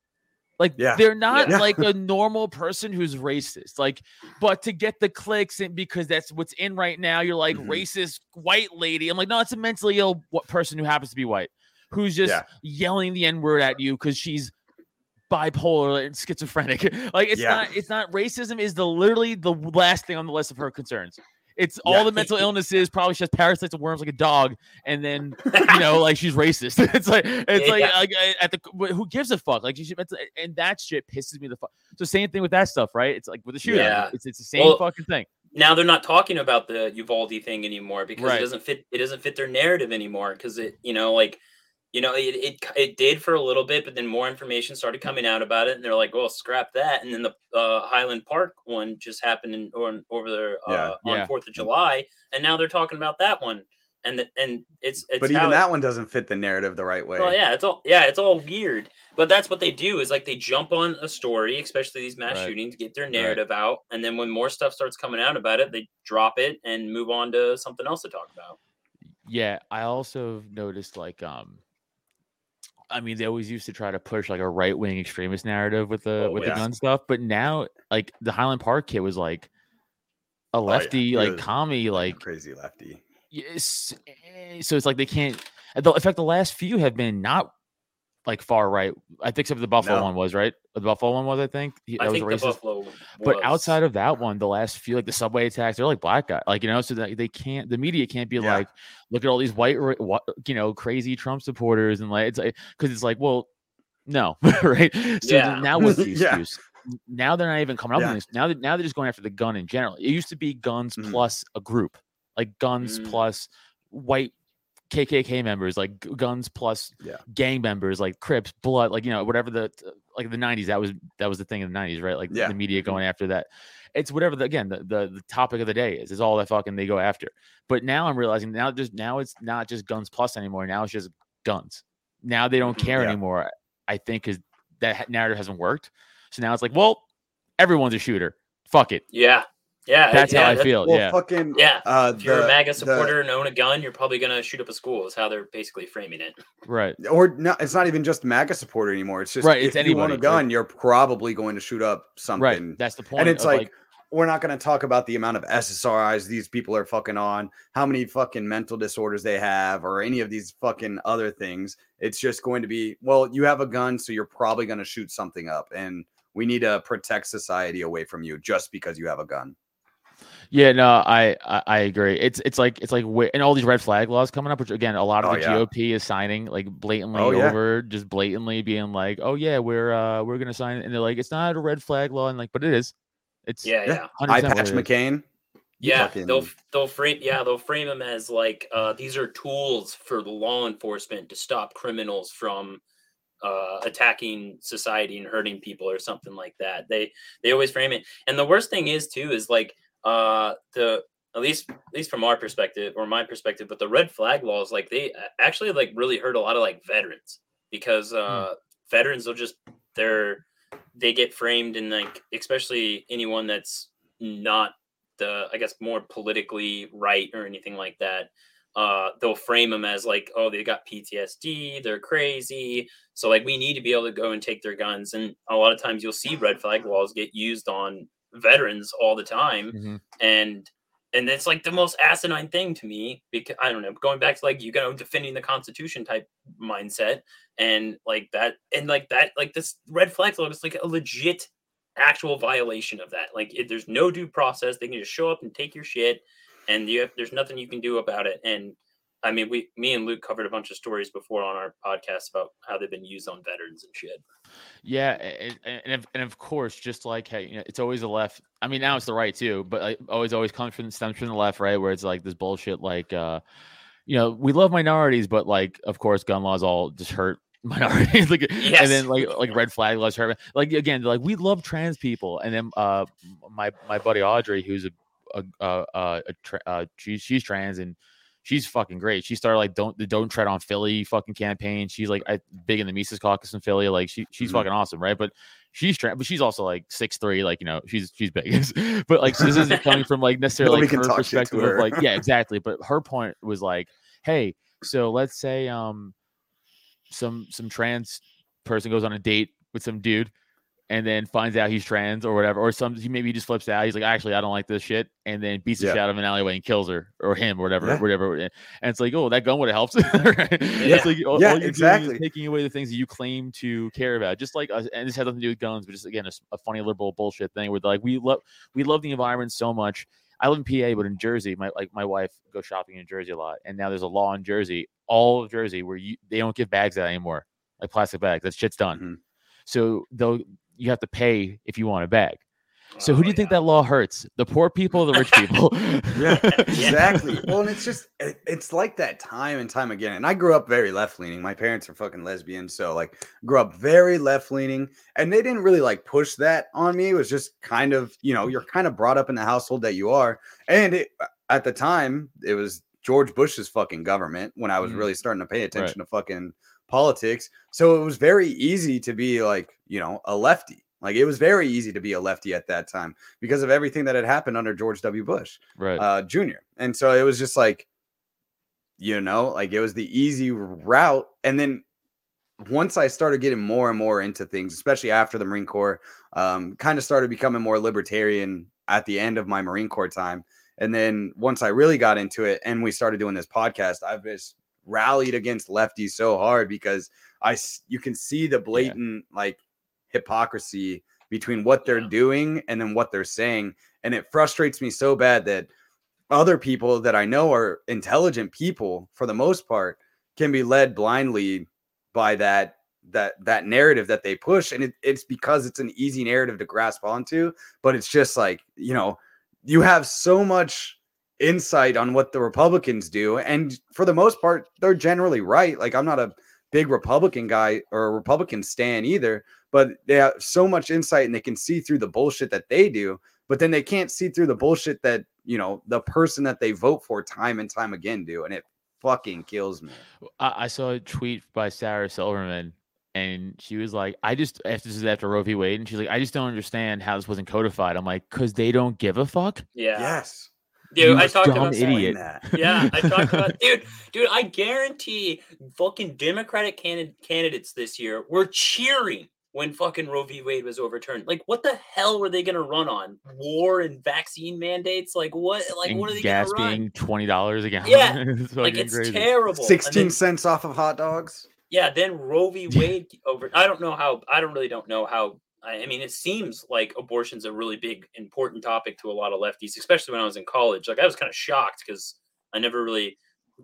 like Yeah. they're not Yeah. like a normal person who's racist like but to get the clicks and because that's what's in right now you're like Mhm. racist white lady i'm like no it's a mentally ill person who happens to be white who's just Yeah. yelling the n word at you because she's bipolar and schizophrenic. Like it's not it's not racism is the literally the last thing on the list of her concerns. It's all the mental illnesses, probably she has parasites and worms like a dog, and then you know, like she's racist. it's like it's like, Yeah. like uh, at the wh- who gives a fuck? Like you should and that shit pisses me the fuck. So same thing with that stuff, right? It's like with the shootout. Yeah. It's it's the same Well, fucking thing. now they're not talking about the Uvalde thing anymore because Right. it doesn't fit. It doesn't fit their narrative anymore because it, you know, like, you know, it, it it did for a little bit, but then more information started coming out about it, and they're like, "Well, scrap that." And then the uh, Highland Park one just happened in, on over there uh, Yeah. Yeah. on Fourth of July, and now they're talking about that one, and the, and it's it's But how even it- that one doesn't fit the narrative the right way. well, yeah, it's all yeah, it's all weird. But that's what they do is like they jump on a story, especially these mass Right. shootings, get their narrative out, and then when more stuff starts coming out about it, they drop it and move on to something else to talk about. Yeah, I also noticed like um I mean they always used to try to push like a right wing extremist narrative with the Oh, with yeah. the gun stuff, but now like the Highland Park kid was like a Oh, yeah, lefty, like commie, like crazy lefty. yes. eh, So it's like they can't. In fact, the last few have been not like far right. I think except the Buffalo No. one was right. The Buffalo one was, I think. He- I that was think the racist. Buffalo, But was- outside of that one, the last few, like the subway attacks, they're like black guy, like you know, so that they can't, the media can't be Yeah. like, look at all these white, you know, crazy Trump supporters, and like it's like because it's like, well, no, right? So Yeah. now what's the excuse? N- Now they're not even coming up Yeah. with this. Now that now they're just going after the gun in general. It used to be guns Mhm. plus a group, like guns Mm. plus white KKK members, like guns plus Yeah. gang members, like Crips, Blood, like you know, whatever the like the '90s. That was that was the thing in the '90s, right? Like Yeah. the media going mm-hmm. after that. It's whatever the again the, the the topic of the day is. Is all that fucking they go after. But now I'm realizing now just now it's not just guns plus anymore. Now it's just guns. Now they don't care Yeah. anymore. I think because that ha- narrative hasn't worked. So now it's like, well, everyone's a shooter. Fuck it. yeah, yeah, That's yeah, how I that- feel. Well, yeah. fucking Yeah, Uh, if you're the- a MAGA the- supporter and own a gun, you're probably gonna shoot up a school. Is how they're basically framing it. Right. or no, it's not even just MAGA supporter anymore. It's just Right, if it's you want a anybody, like- gun, you're probably going to shoot up something. Right. That's the point. and it's of, like, we're not going to talk about the amount of SSRIs these people are fucking on, how many fucking mental disorders they have, or any of these fucking other things. It's just going to be, well, you have a gun, so you're probably going to shoot something up, and we need to protect society away from you just because you have a gun. Yeah, no, I, I I agree. It's it's like it's like and all these red flag laws coming up, which again, a lot of Oh, the yeah. GOP is signing like blatantly Oh, yeah. over, just blatantly being like, oh yeah, we're uh we're gonna sign, it. and they're like, it's not a red flag law, and like, but it is. It's Yeah, Yeah. yeah. 100% I patch. McCain. Yeah, fucking- they'll they'll frame yeah they'll frame them as like uh, these are tools for the law enforcement to stop criminals from uh, attacking society and hurting people or something like that. They they always frame it, and the worst thing is too is like uh, the at least at least from our perspective or my perspective, but the red flag laws like they actually like really hurt a lot of like veterans because uh, veterans will just they're they get framed and like especially anyone that's not the I guess more politically right or anything like that. Uh, they'll frame them as like, oh, they got PTSD, they're crazy. So like, we need to be able to go and take their guns. And a lot of times, you'll see red flag laws get used on veterans all the time, Mhm. and and it's like the most asinine thing to me because I don't know, going back to like you know defending the Constitution type mindset and like that and like that like this red flag law is like a legit actual violation of that. Like, it, there's no due process. They can just show up and take your shit. and you have, there's nothing you can do about it. And I mean, we, me and Luke covered a bunch of stories before on our podcast about how they've been used on veterans and shit. Yeah, and and of, and of course, just like hey, you know, it's always the left. I mean, now it's the right too, but like, always always comes from stems from the left, right? Where it's like this bullshit, like uh, you know, we love minorities, but like, of course, gun laws all just hurt minorities. like, Yes. and then like like red flag laws hurt. Like again, like we love trans people, and then uh, my my buddy Audrey, who's a a a, a, a tra- uh, she's she's trans and she's fucking great. She started like don't the don't tread on Philly fucking campaign. She's like I, big in the Mises Caucus in Philly. Like she she's Mhm. fucking awesome, right? But she's trans, but she's also like six three. Like you know she's she's big. but like so this isn't coming from like necessarily like her talk shit to perspective of like yeah exactly. But her point was like, hey, so let's say um some some trans person goes on a date with some dude and then finds out he's trans or whatever, or some he maybe he just flips out. He's like, actually, I don't like this shit, and then beats the Yeah. shit out of an alleyway and kills her or him or whatever, Yeah. whatever. And it's like, oh, that gun would have helped. right? Yeah. It's like all, Yeah, all you're doing exactly. is taking away the things that you claim to care about. Just like us, and this has nothing to do with guns, but just again, a funny liberal bullshit thing where like we love we love the environment so much. I live in PA, but in Jersey, my like my wife goes shopping in Jersey a lot, and now there's a law in Jersey, all of Jersey, where you they don't give bags out anymore, like plastic bags. That shit's done. Mhm. So they'll you have to pay if you want a bag. So who Oh, do you think yeah. that law hurts? The poor people, or the rich people? Yeah, exactly. well, and it's just it, it's like that time and time again. And I grew up very left leaning. My parents are fucking lesbians, so like grew up very left leaning, and they didn't really like push that on me. It was just kind of you know you're kind of brought up in the household that you are, and it, at the time it was George Bush's fucking government when I was Mm. really starting to pay attention to fucking politics. So it was very easy to be like you know a lefty. Like it was very easy to be a lefty at that time because of everything that had happened under George W. Bush right. uh, Junior. And so it was just like, you know, like it was the easy route. And then once I started getting more and more into things, especially after the Marine Corps, um, kind of started becoming more libertarian at the end of my Marine Corps time. And then once I really got into it and we started doing this podcast, I've just rallied against lefties so hard because I you can see the blatant like hypocrisy between what they're Yeah. doing and then what they're saying. And it frustrates me so bad that other people that I know are intelligent people for the most part can be led blindly by that that that narrative that they push and it, it's because it's an easy narrative to grasp onto but it's just like you know you have so much insight on what the republicans do and for the most part they're generally right like i'm not a big republican guy or a republican stan either but they have so much insight and they can see through the bullshit that they do but then they can't see through the bullshit that you know the person that they vote for time and time again do and it fucking kills me I, I saw a tweet by Sarah Silverman, and she was like, "I just after this is after Roe v. Wade, and she's like, I just don't understand how this wasn't codified." I'm like, "Cause they don't give a fuck." Yeah. yes Dude, You I talked dumb about idiot. That. yeah, I talked about dude, dude. I guarantee fucking Democratic candid- candidates this year were cheering when fucking Roe v. Wade was overturned. Like, what the hell were they gonna run on? War and vaccine mandates? Like, what? Like, and what are they gas gonna run? being twenty dollars again? Yeah, it's like, it's crazy. terrible. 16 then- cents off of hot dogs yeah, then Roe v. Wade over. I don't know how. I don't really don't know how. I mean, it seems like abortion's a really big, important topic to a lot of lefties, especially when I was in college. Like, I was kind of shocked because I never really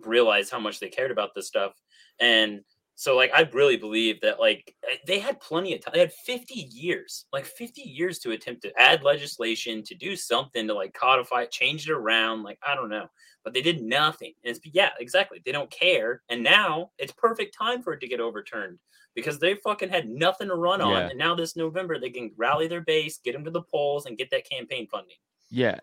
realized how much they cared about this stuff. And so, like, I really believe that, like, eh, they had plenty of time. They had 50 years, like 50 years to attempt to add legislation, to do something to, like, codify it, change it around. Like, I don't know but they did nothing. And it's yeah, exactly. They don't care. And now it's perfect time for it to get overturned because they fucking had nothing to run on. Yeah. And now this November they can rally their base, get them to the polls, and get that campaign funding. Yeah,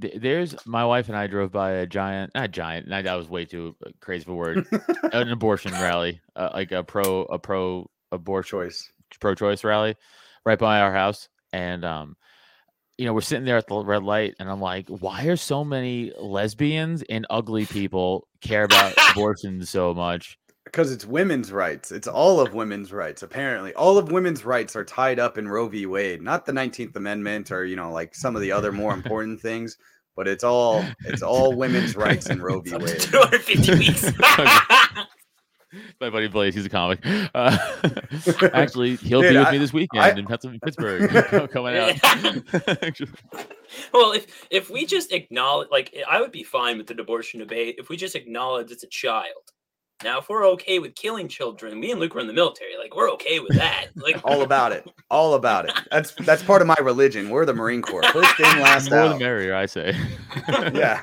th- there's my wife and I drove by a giant, not giant, not, that was way too uh, crazy of a word, an abortion rally, uh, like a pro, a pro abortion choice pro-choice rally right by our house and um you know we're sitting there at the red light and i'm like why are so many lesbians and ugly people care about abortion so much because it's women's rights. It's all of women's rights apparently. All of women's rights are tied up in roe v. Wade. Not the 19th amendment or you know like some of the other more important things but it's all it's all women's rights in roe v. Wade. 250 weeks. my buddy blaze he's a comic. Uh, actually he'll Dude, be with I- me this weekend I- in Pennsylvania, pittsburgh. Coming out. Actually, well, if if we just acknowledge, like, I would be fine with the abortion debate if we just acknowledge it's a child. Now, if we're okay with killing children, me and Luke were in the military. Like, we're okay with that. Like, All about it. All about it. That's that's part of my religion. We're the Marine Corps. First in, last More the out. merrier, I say. Yeah.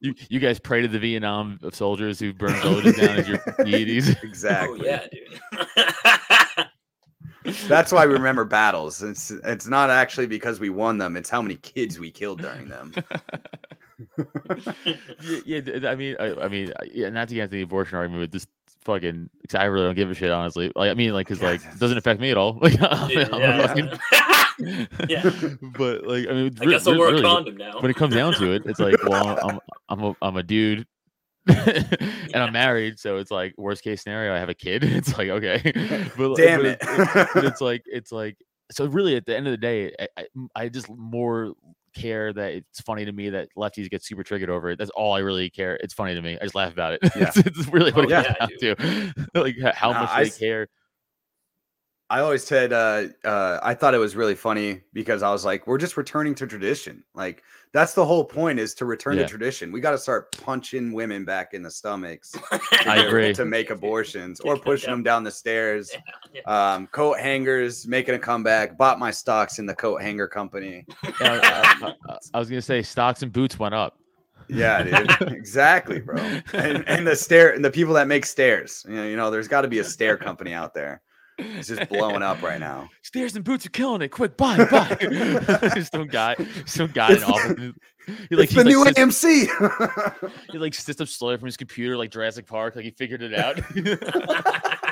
you you guys pray to the Vietnam soldiers who burned villages down as your deities. oh Exactly. yeah, dude. That's why we remember battles. It's it's not actually because we won them. It's how many kids we killed during them. yeah, yeah, I mean, I, I mean, yeah, not to get into the abortion argument, but this fucking, 'cause I really don't give a shit, honestly. Like, I mean, like, cause like, it doesn't affect me at all. Like, I'm, Yeah, I'm yeah. fucking- Yeah. but like, I mean, I guess I'll re- wear a really, condom now. when it comes down to it, it's like, well, I'm, I'm a, I'm a dude. and I'm married, so it's like worst case scenario. I have a kid. It's like okay, but, Damn but it. but it's like it's like so really at the end of the day I, I, I just more care that it's funny to me that lefties get super triggered over it. That's all i really care. It's funny to me. I just laugh about it. Yeah. it's, it's really oh, what Oh, it yeah, comes down to. Like how Nah, much I they care I always said uh, uh, I thought it was really funny because I was like, we're just returning to tradition. Like that's the whole point is to return Yeah. to tradition. We got to start punching women back in the stomachs I agree. to make abortions or pushing them down the stairs. Yeah. Um, coat hangers making a comeback. Bought my stocks in the coat hanger company. Yeah, I, I- I- I was gonna say stocks and boots went up Yeah, dude. exactly, bro. And, and the stair and the people that make stairs. You know, you know, there's got to be a stair company out there. It's just blowing up right now. stairs and boots are killing it quick buy buy some guy some guy in office he like it's he, the like, new sits, AMC. he like sits up slowly from his computer like Jurassic Park like he figured it out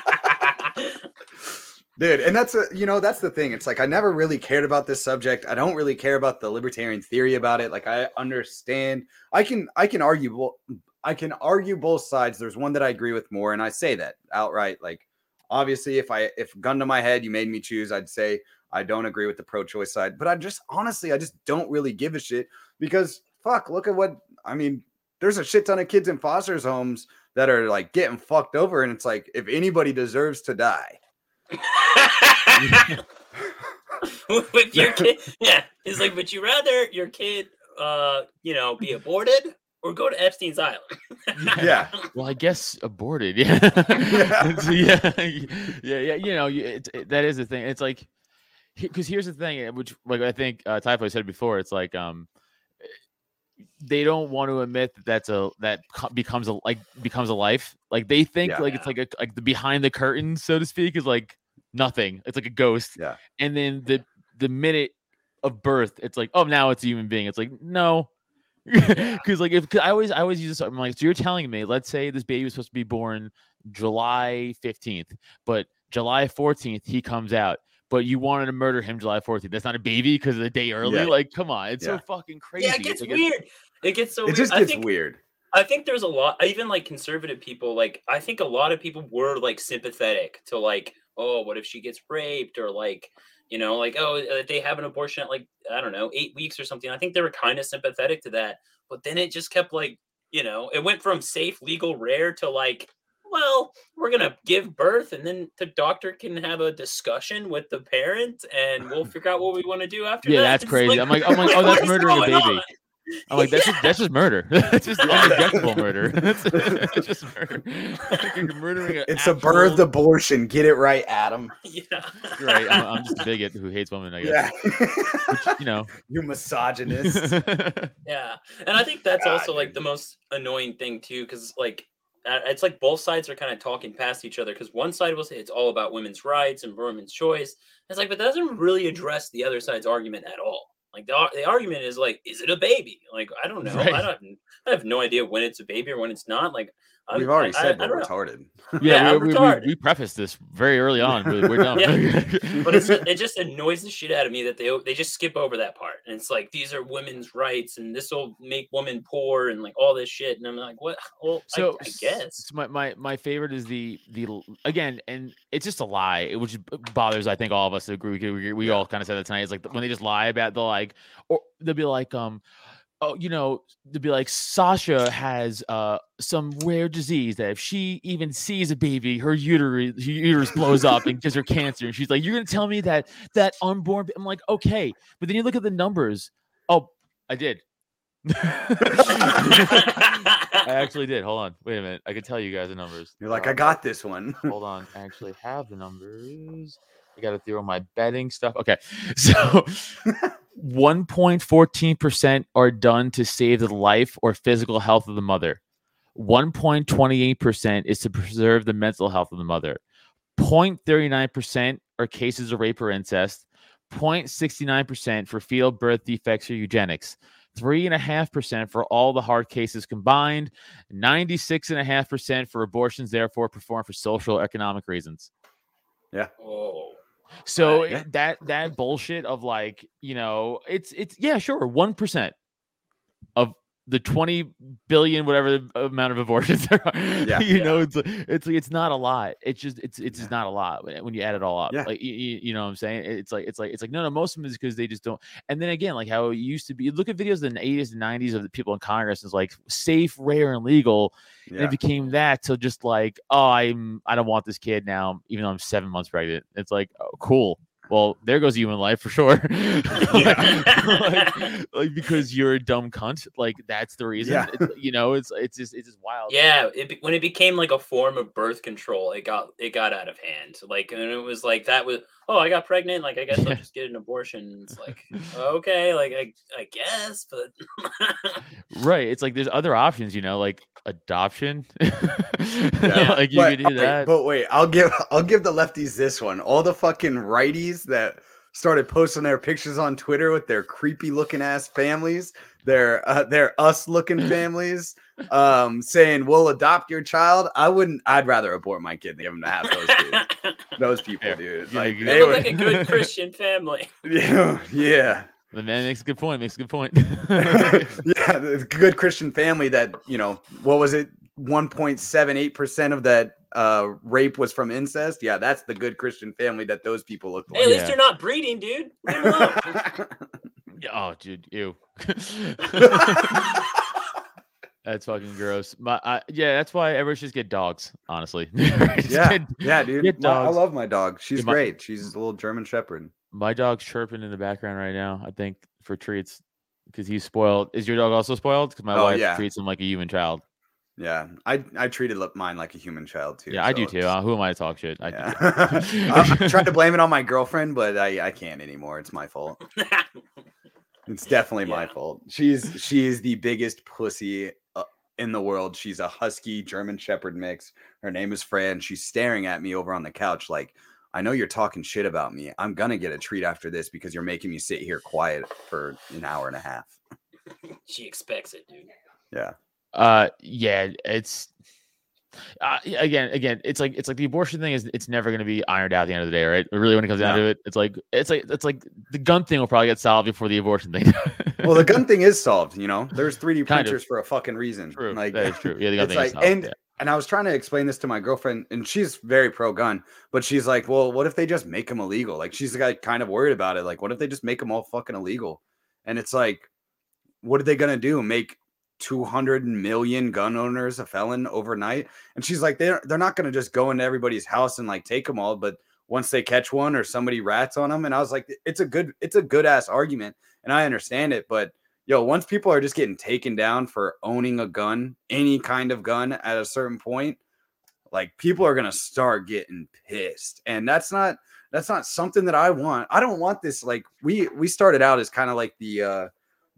Dude, and that's a you know that's the thing. It's like I never really cared about this subject. I don't really care about the libertarian theory about it. Like I understand. I can I can argue bo- I can argue both sides. There's one that I agree with more, and I say that outright. Like obviously, if I if gun to my head, you made me choose, I'd say I don't agree with the pro-choice side. But I just honestly, I just don't really give a shit because fuck, look at what I mean. There's a shit ton of kids in foster homes that are like getting fucked over, and it's like if anybody deserves to die. with your kid, yeah, it's like, would you rather your kid, uh, you know, be aborted or go to Epstein's Island? Yeah. Well, I guess aborted. Yeah. It's- yeah. Yeah. Yeah. You know, you- it's, it, that is the thing. It's like, because here's the thing, which, like, I think uh, Typo said before, it's like, um, they don't want to admit that that's a that becomes a like becomes a life. Like they think Yeah. like it's like a like the behind the curtain, so to speak, is like nothing. It's like a ghost. Yeah. And then the the minute of birth, it's like, oh, now it's a human being. It's like no, because like if 'cause I always I always use this. I'm like, so you're telling me, let's say this baby was supposed to be born July 15th, but July 14th he comes out. But you wanted to murder him July 14th. That's not a baby because of the day early. Yeah. Like, come on, it's Yeah. so fucking crazy. yeah, it gets like, weird. It gets so It weird. just I gets think, weird. I think there's a lot, even like conservative people, like I think a lot of people were like sympathetic to like, oh, what if she gets raped or like, you know, like oh, uh, they have an abortion at like I don't know eight weeks or something. I think they were kind of sympathetic to that, but then it just kept like, you know, it went from safe, legal, rare to like, well, we're gonna give birth and then the doctor can have a discussion with the parent and we'll figure out what we want to do after Yeah, that. that's It's crazy. I'm like- I'm like, oh, that's murdering a baby. on? I'm like, that's just that's just murder. that's just Yeah. unrejectable murder. That's it's just murder. You're murdering. an It's a birth abortion. Get it right, Adam. yeah. You're right. I'm, I'm just a bigot who hates women. I guess. Yeah. Which, you know. you misogynist. Yeah, and I think that's God, also like dude. the most annoying thing too, because like uh, it's like both sides are kind of talking past each other. Because one side will say it's all about women's rights and women's choice. It's like, but that doesn't really address the other side's argument at all. Like the the argument is like, is it a baby? Like I don't know. Right. I don't. I have no idea when it's a baby or when it's not. Like I'm- We've already I- I- said I we're don't retarded. Yeah, Yeah, I'm we, we, we, retarded. we prefaced this very early on. We're, we're dumb. But it's it just annoys the shit out of me that they they just skip over that part. And it's like these are women's rights and this will make women poor and like all this shit. And I'm like, what? Well, so I, I s- guess. s- my, my my favorite is the the again and it's just a lie which bothers i think all of us agree we, we, we Yeah. all kind of said that tonight it's like when they just lie about the like or they'll be like um oh you know they'll be like sasha has uh some rare disease that if she even sees a baby her uterus her uterus blows up and gives her cancer and she's like you're gonna tell me that that unborn i'm like okay but then you look at the numbers oh I did. I actually did. Hold on. Wait a minute. I can tell you guys the numbers. You're like, Uh, I got this one. Hold on. I actually have the numbers. I got to throw my betting stuff. Okay. So 1.14% are done to save the life or physical health of the mother. 1.28% is to preserve the mental health of the mother. 0.39% are cases of rape or incest. 0.69% for fetal birth defects or eugenics. 3.5% for all the hard cases combined. 96.5% for abortions, therefore performed for social or economic reasons. Yeah. oh, So Yeah. that that bullshit of like, you know, it's it's yeah, sure, one percent of the 20 billion whatever amount of abortions there are. Yeah. you know, it's it's it's not a lot. It's just it's it's just not a lot when when you add it all up. Yeah. Like you, you know what I'm saying? It's like it's like it's like no no most of them is because they just don't. And then again, like how it used to be. Look at videos in the 80s and 90s of the people in Congress is like safe, rare, and legal. And it became that to just like, oh, I'm I don't want this kid now, even though I'm seven months pregnant. It's like, oh, cool. Well, there goes human life for sure. like, like- like, because you're a dumb cunt. Like that's the reason. Yeah. It's, you know, it's it's just it's just wild. yeah. It, when it became like a form of birth control, it got it got out of hand. Like, and it was like that was oh, I got pregnant. Like, I guess I'll just get an abortion. It's like okay, like I I guess, but Right. It's like there's other options, you know, like adoption. Yeah. like you but, could do okay, that. but wait, I'll give I'll give the lefties this one. All the fucking righties that started posting their pictures on Twitter with their creepy looking ass families, their uh, their us looking families, um, saying we'll adopt your child. I wouldn't. I'd rather abort my kid than give him to have those dudes. those people, Fair. dude. Yeah, Like you they they would- like a good Christian family. yeah, yeah. the man makes a good point. Makes a good point. yeah, the good Christian family that, you know, what was it? 1.78% of that uh rape was from incest. Yeah, that's the good Christian family that those people look Hey, at least Yeah. they're not breeding, dude. Leave 'em alone. Yeah, oh, dude, ew. That's fucking gross. My, I, yeah, that's why everyone should just get dogs. Honestly, yeah, get- yeah, dude. get My- I love my dog. She's Yeah, my- great. She's a little German Shepherd. my dog's chirping in the background right now. I think for treats because he's spoiled. Is your dog also spoiled? Because my Oh, wife yeah. treats him like a human child. Yeah, I I treated mine like a human child too. Yeah, I do too. Uh, who am I to talk shit? I yeah. I'm, trying to blame it on my girlfriend, but I I can't anymore. It's my fault. It's definitely my fault. She's she is the biggest pussy uh, in the world. She's a husky German Shepherd mix. Her name is Fran. She's staring at me over on the couch like, I know you're talking shit about me. I'm gonna get a treat after this because you're making me sit here quiet for an hour and a half. she expects it, dude. Yeah, Uh, yeah, it's uh, again, again, it's like it's like the abortion thing is it's never going to be ironed out at the end of the day, right? Really, when it comes down No. to it, it's like it's like it's like the gun thing will probably get solved before the abortion thing. well, the gun thing is solved. You know, there's 3D Kind of. printers for a fucking reason. true, Like that is true. Yeah, the gun it's thing is solved, and- yeah. and I was trying to explain this to my girlfriend, and she's very pro gun, but she's like, "Well, what if they just make them illegal?" Like she's like kind of worried about it. Like, what if they just make them all fucking illegal? And it's like, what are they gonna do? Make two hundred million gun owners a felon overnight? And she's like, they're they're not gonna just go into everybody's house and like take them all, but once they catch one or somebody rats on them, and I was like, it's a good it's a good ass argument, and I understand it, but yo, once people are just getting taken down for owning a gun, any kind of gun at a certain point, like people are gonna start getting pissed. And that's not that's not something that I want. I don't want this like we we started out as kind of like the uh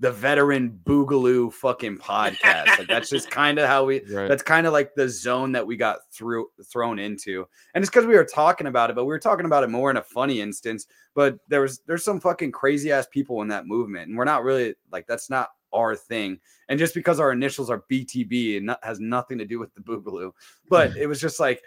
the veteran boogaloo fucking podcast. Like that's just kind of how we Right. that's kind of like the zone that we got through thrown into. And it's because we were talking about it, but we were talking about it more in a funny instance. But there was there's some fucking crazy ass people in that movement, and we're not really like that's not our thing. And just because our initials are BTB and not, has nothing to do with the Boogaloo, but it was just like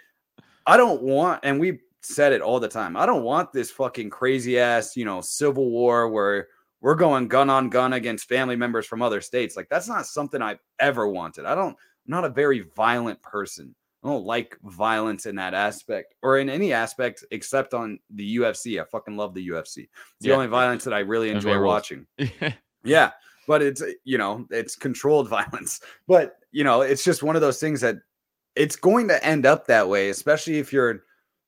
I don't want, and we said it all the time. I don't want this fucking crazy ass, you know, civil war where we're going gun on gun against family members from other states. Like that's not something I've ever wanted. I don't. I'm not a very violent person. I don't like violence in that aspect or in any aspect except on the UFC. I fucking love the UFC. It's the Yeah. only violence that I really enjoy watching. Yeah, but it's you know it's controlled violence. But you know it's just one of those things that it's going to end up that way, especially if you're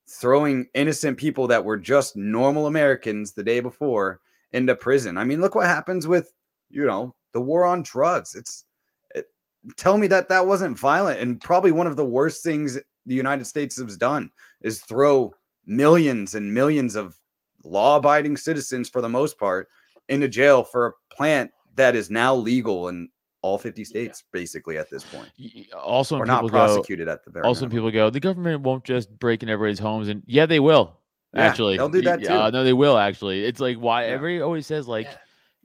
throwing innocent people that were just normal Americans the day before into prison. I mean, look what happens with you know the war on drugs. It's it, tell me that that wasn't violent and probably one of the worst things the United States has done is throw millions and millions of law-abiding citizens for the most part into jail for a plant that is now legal in all 50 states basically at this point Also, or not people go, prosecuted at the very also minimum. people go, the government won't just break in everybody's homes, and yeah, they will. Yeah, actually, they'll do that too. Uh, no, they will actually. It's like why Yeah. everybody always says like, Yeah.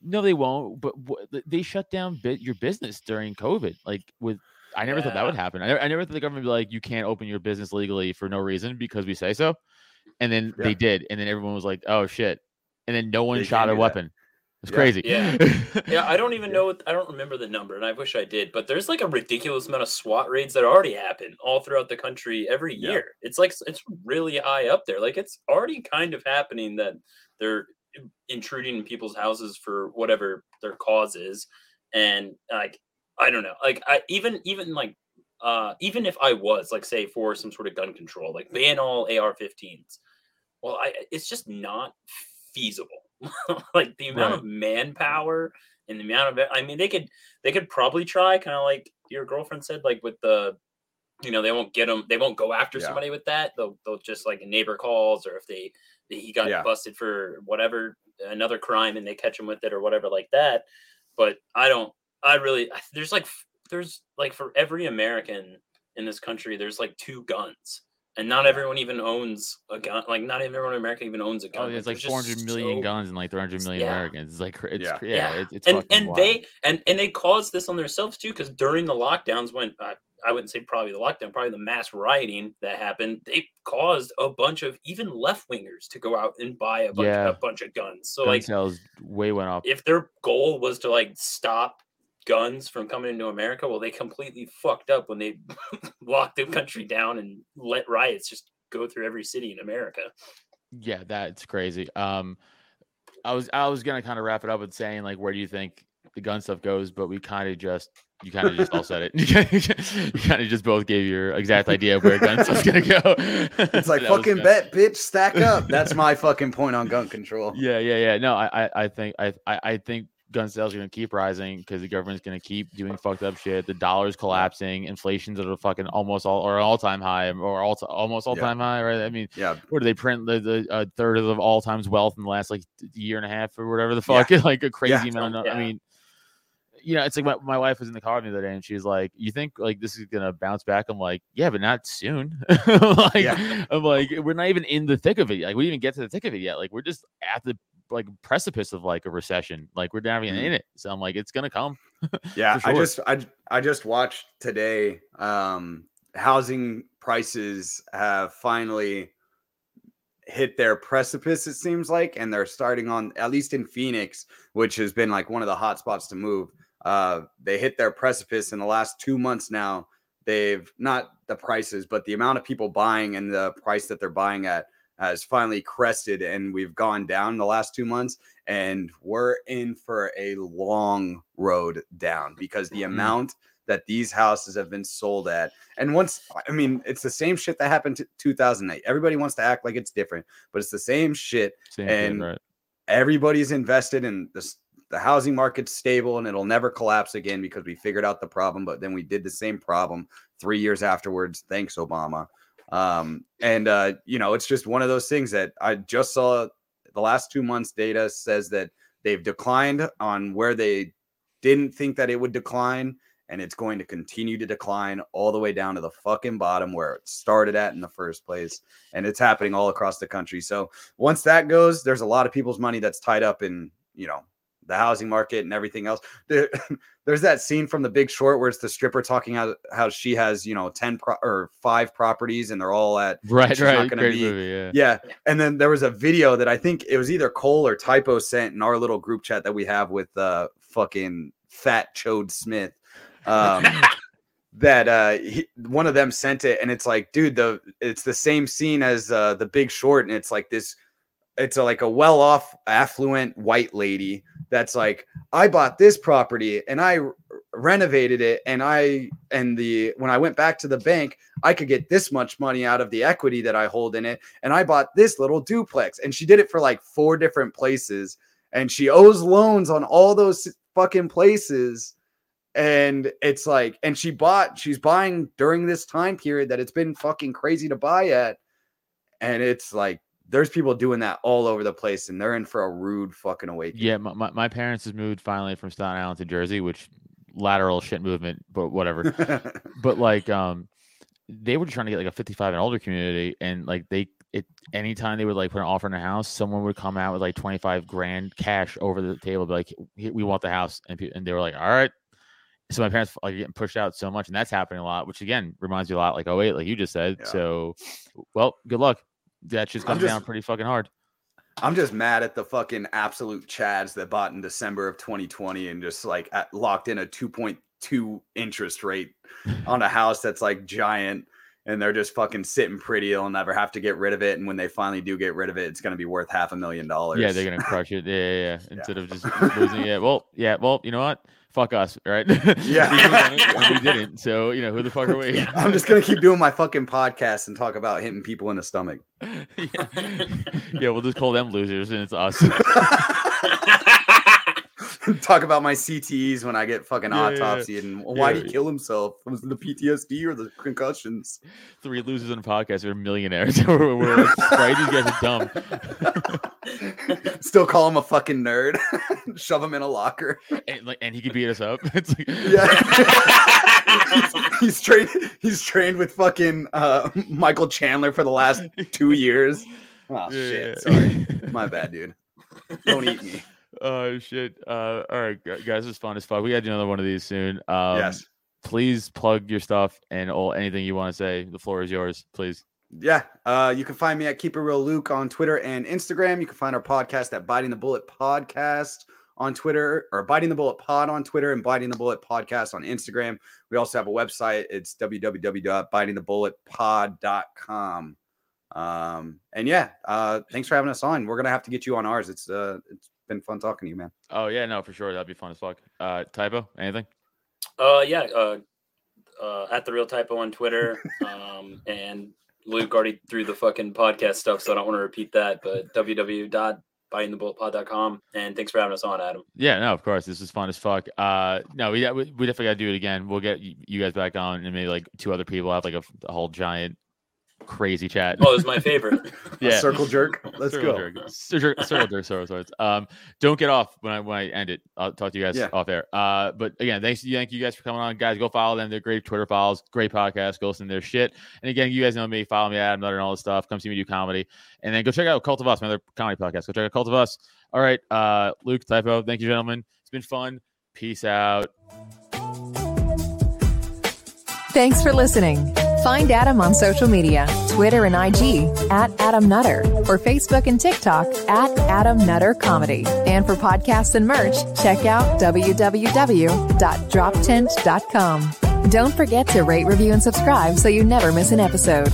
no, they won't. But th- they shut down bit your business during COVID. Like with, I never thought that would happen. I never, I never thought the government would be like, you can't open your business legally for no reason because we say so. And then they did, and then everyone was like, oh shit, and then no one They shot a weapon. It's Yeah. crazy. Yeah. Yeah, I don't even know. I don't remember the number, and I wish I did. But there's like a ridiculous amount of SWAT raids that already happen all throughout the country every Yeah. year. It's like it's really high up there. Like it's already kind of happening that they're intruding in people's houses for whatever their cause is, and like I don't know. Like I even even like uh even if I was like say for some sort of gun control, like ban all AR-15s. Well, I it's just not feasible. like the amount Right. of manpower and the amount of I mean they could they could probably try kind of like your girlfriend said like with the you know they won't get them they won't go after Yeah. somebody with that they'll they'll just like a neighbor calls or if they he got Yeah. busted for whatever another crime and they catch him with it or whatever like that but I don't I really there's like there's like for every American in this country there's like two guns and not everyone even owns a gun like not everyone in America even owns a gun Oh, there's like just 400 million so- guns and like 300 million Yeah. Americans. It's like it's Yeah. yeah, Yeah. It's, it's and and wild. they and and they caused this on themselves too because during the lockdowns when uh, I wouldn't say probably the lockdown probably the mass rioting that happened they caused a bunch of even left wingers to go out and buy a bunch, Yeah. a bunch of guns so gun like sales way went up. if their goal was to like stop guns from coming into America well they completely fucked up when they locked the country down and let riots just go through every city in America Yeah, that's crazy. Um, I was I was gonna kind of wrap it up with saying like, where do you think the gun stuff goes? But we kind of just you kind of just all said it. you kind of just both gave your exact idea of where gun stuff's gonna go. it's like fucking bet bitch stack up that's my fucking point on gun control Yeah, yeah, yeah. No, I, I, I think, I, I, I think gun sales are gonna keep rising because the government's gonna keep doing fucked up shit. The dollar's collapsing, inflation's at a fucking almost all or all time high or all almost all Yeah. time high, right? I mean, yeah what do they print the, the a third of all time's wealth in the last like year and a half or whatever the Yeah. fuck? like a crazy Yeah. amount. Of, I mean, you know, it's like my, my wife was in the car the other day and she's like, "You think like this is gonna bounce back?" I'm like, "Yeah, but not soon." like, Yeah. I'm like, we're not even in the thick of it. Like, we didn't even get to the thick of it yet. Like, we're just at the like precipice of like a recession. Like, we're not even in it. So I'm like, it's gonna come. Yeah, For I just I I just watched today. Um, housing prices have finally hit their precipice. It seems like, and they're starting on at least in Phoenix, which has been like one of the hot spots to move. Uh, they hit their precipice in the last two months now. They've not the prices, but the amount of people buying and the price that they're buying at has finally crested, and we've gone down the last two months and we're in for a long road down because the Mhm. amount that these houses have been sold at and once i mean it's the same shit that happened to 2008 everybody wants to act like it's different but it's the same shit Same thing, And- right? everybody's invested in this the housing market's stable and it'll never collapse again because we figured out the problem but then we did the same problem three years afterwards thanks obama um and uh you know it's just one of those things that i just saw the last two months data says that they've declined on where they didn't think that it would decline and it's going to continue to decline all the way down to the fucking bottom where it started at in the first place and it's happening all across the country. So once that goes there's a lot of people's money that's tied up in you know the housing market and everything else there, there's that scene from the big short where it's the stripper talking how, how she has you know 10 pro- or five properties and they're all at Right, right. Great be- movie. Yeah. yeah. Yeah. And then there was a video that I think it was either Cole or Typo sent in our little group chat that we have with uh fucking fat Chode Smith. Um that uh he, one of them sent it and it's like dude the it's the same scene as uh the big short and it's like this it's a, like a well-off affluent white lady that's like i bought this property and i renovated it and i and the when i went back to the bank i could get this much money out of the equity that i hold in it. And i bought this little duplex and she did it for like four different places. And she owes loans on all those fucking places. And it's like and she bought she's buying during this time period that it's been fucking crazy to buy at. And it's like there's people doing that all over the place and they're in for a rude fucking awakening Yeah, my, my, my parents has moved finally from Staten Island to Jersey, which lateral shit movement, but whatever. but like um they were trying to get like a 55 and older community and like they it anytime they would like put an offer in a house someone would come out with like 25 grand cash over the table be like we want the house and, pe- and they were like all right so my parents like getting pushed out so much and that's happening a lot which again reminds me a lot like oh wait like you just said Yeah. so well good luck that just I'm down pretty fucking hard I'm just mad at the fucking absolute chads that bought in December of 2020 and just like at, locked in a 2.2 interest rate on a house that's like giant and they're just fucking sitting pretty. They'll never have to get rid of it. And when they finally do get rid of it, it's going to be worth half a million dollars. yeah they're gonna crush it yeah yeah, yeah. instead of just losing it well yeah well you know what fuck us right Yeah. we, could've done it, and we didn't so you know who the fuck are we I'm just going to keep doing my fucking podcast and talk about hitting people in the stomach. yeah. yeah, we'll just call them losers and it's us. talk about my CTEs when I get fucking Yeah, yeah, yeah. autopsy and why did he kill himself? Was it the PTSD or the concussions? Three losers on the podcast are millionaires. we're, we're like, right? These guys are dumb. Still call him a fucking nerd. Shove him in a locker. And, like, and he could beat us up. It's like, Yeah. he's, he's trained he's trained with fucking uh, Michael Chandler for the last two years. Oh shit. Sorry. My bad, dude. Don't eat me. Oh shit! Uh, all right, guys, this is fun as fuck. We got to do another one of these soon. Um, yes. Please plug your stuff and all anything you want to say. The floor is yours, please. Yeah. Uh, you can find me at Keep It Real Luke on Twitter and Instagram. You can find our podcast at Biting the Bullet Podcast on Twitter or Biting the Bullet Pod on Twitter and Biting the Bullet Podcast on Instagram. We also have a website. It's www.bitingthebulletpod.com. Um, and yeah, uh, thanks for having us on. We're gonna have to get you on ours. It's uh, it's been fun talking to you, man. Oh yeah, no, for sure. That'd be fun as fuck. Uh, typo, anything? Uh, yeah. Uh, uh, at the real typo on Twitter. Um, and Luke already threw the fucking podcast stuff, so I don't want to repeat that. But www.bitingthebulletpod.com. And thanks for having us on, Adam. Yeah, no, of course. This is fun as fuck. Uh, no, we we we definitely got to do it again. We'll get you guys back on, and maybe like two other people have like a, a whole giant crazy chat. Oh, it was my favorite. A circle jerk. Let's circle go. jerk. Circle, circle jerk, circle swords. Um, don't get off when I when I end it. I'll talk to you guys Yeah. off air. Uh, but again, thanks, thank you guys for coming on, guys. Go follow them. They're great Twitter follows, great podcast. Go listen to their shit. And again, you guys know me. Follow me, at Adam Nutter, and all this stuff. Come see me do comedy, and then go check out Cult of Us, my other comedy podcast. Go check out Cult of Us. All right, uh, Luke, typo. Thank you, gentlemen. It's been fun. Peace out. Thanks for listening. Find Adam on social media Twitter and IG at Adam Nutter or Facebook and TikTok at Adam Nutter Comedy. And for podcasts and merch, check out www.droptent.com. Don't forget to rate, review, and subscribe so you never miss an episode.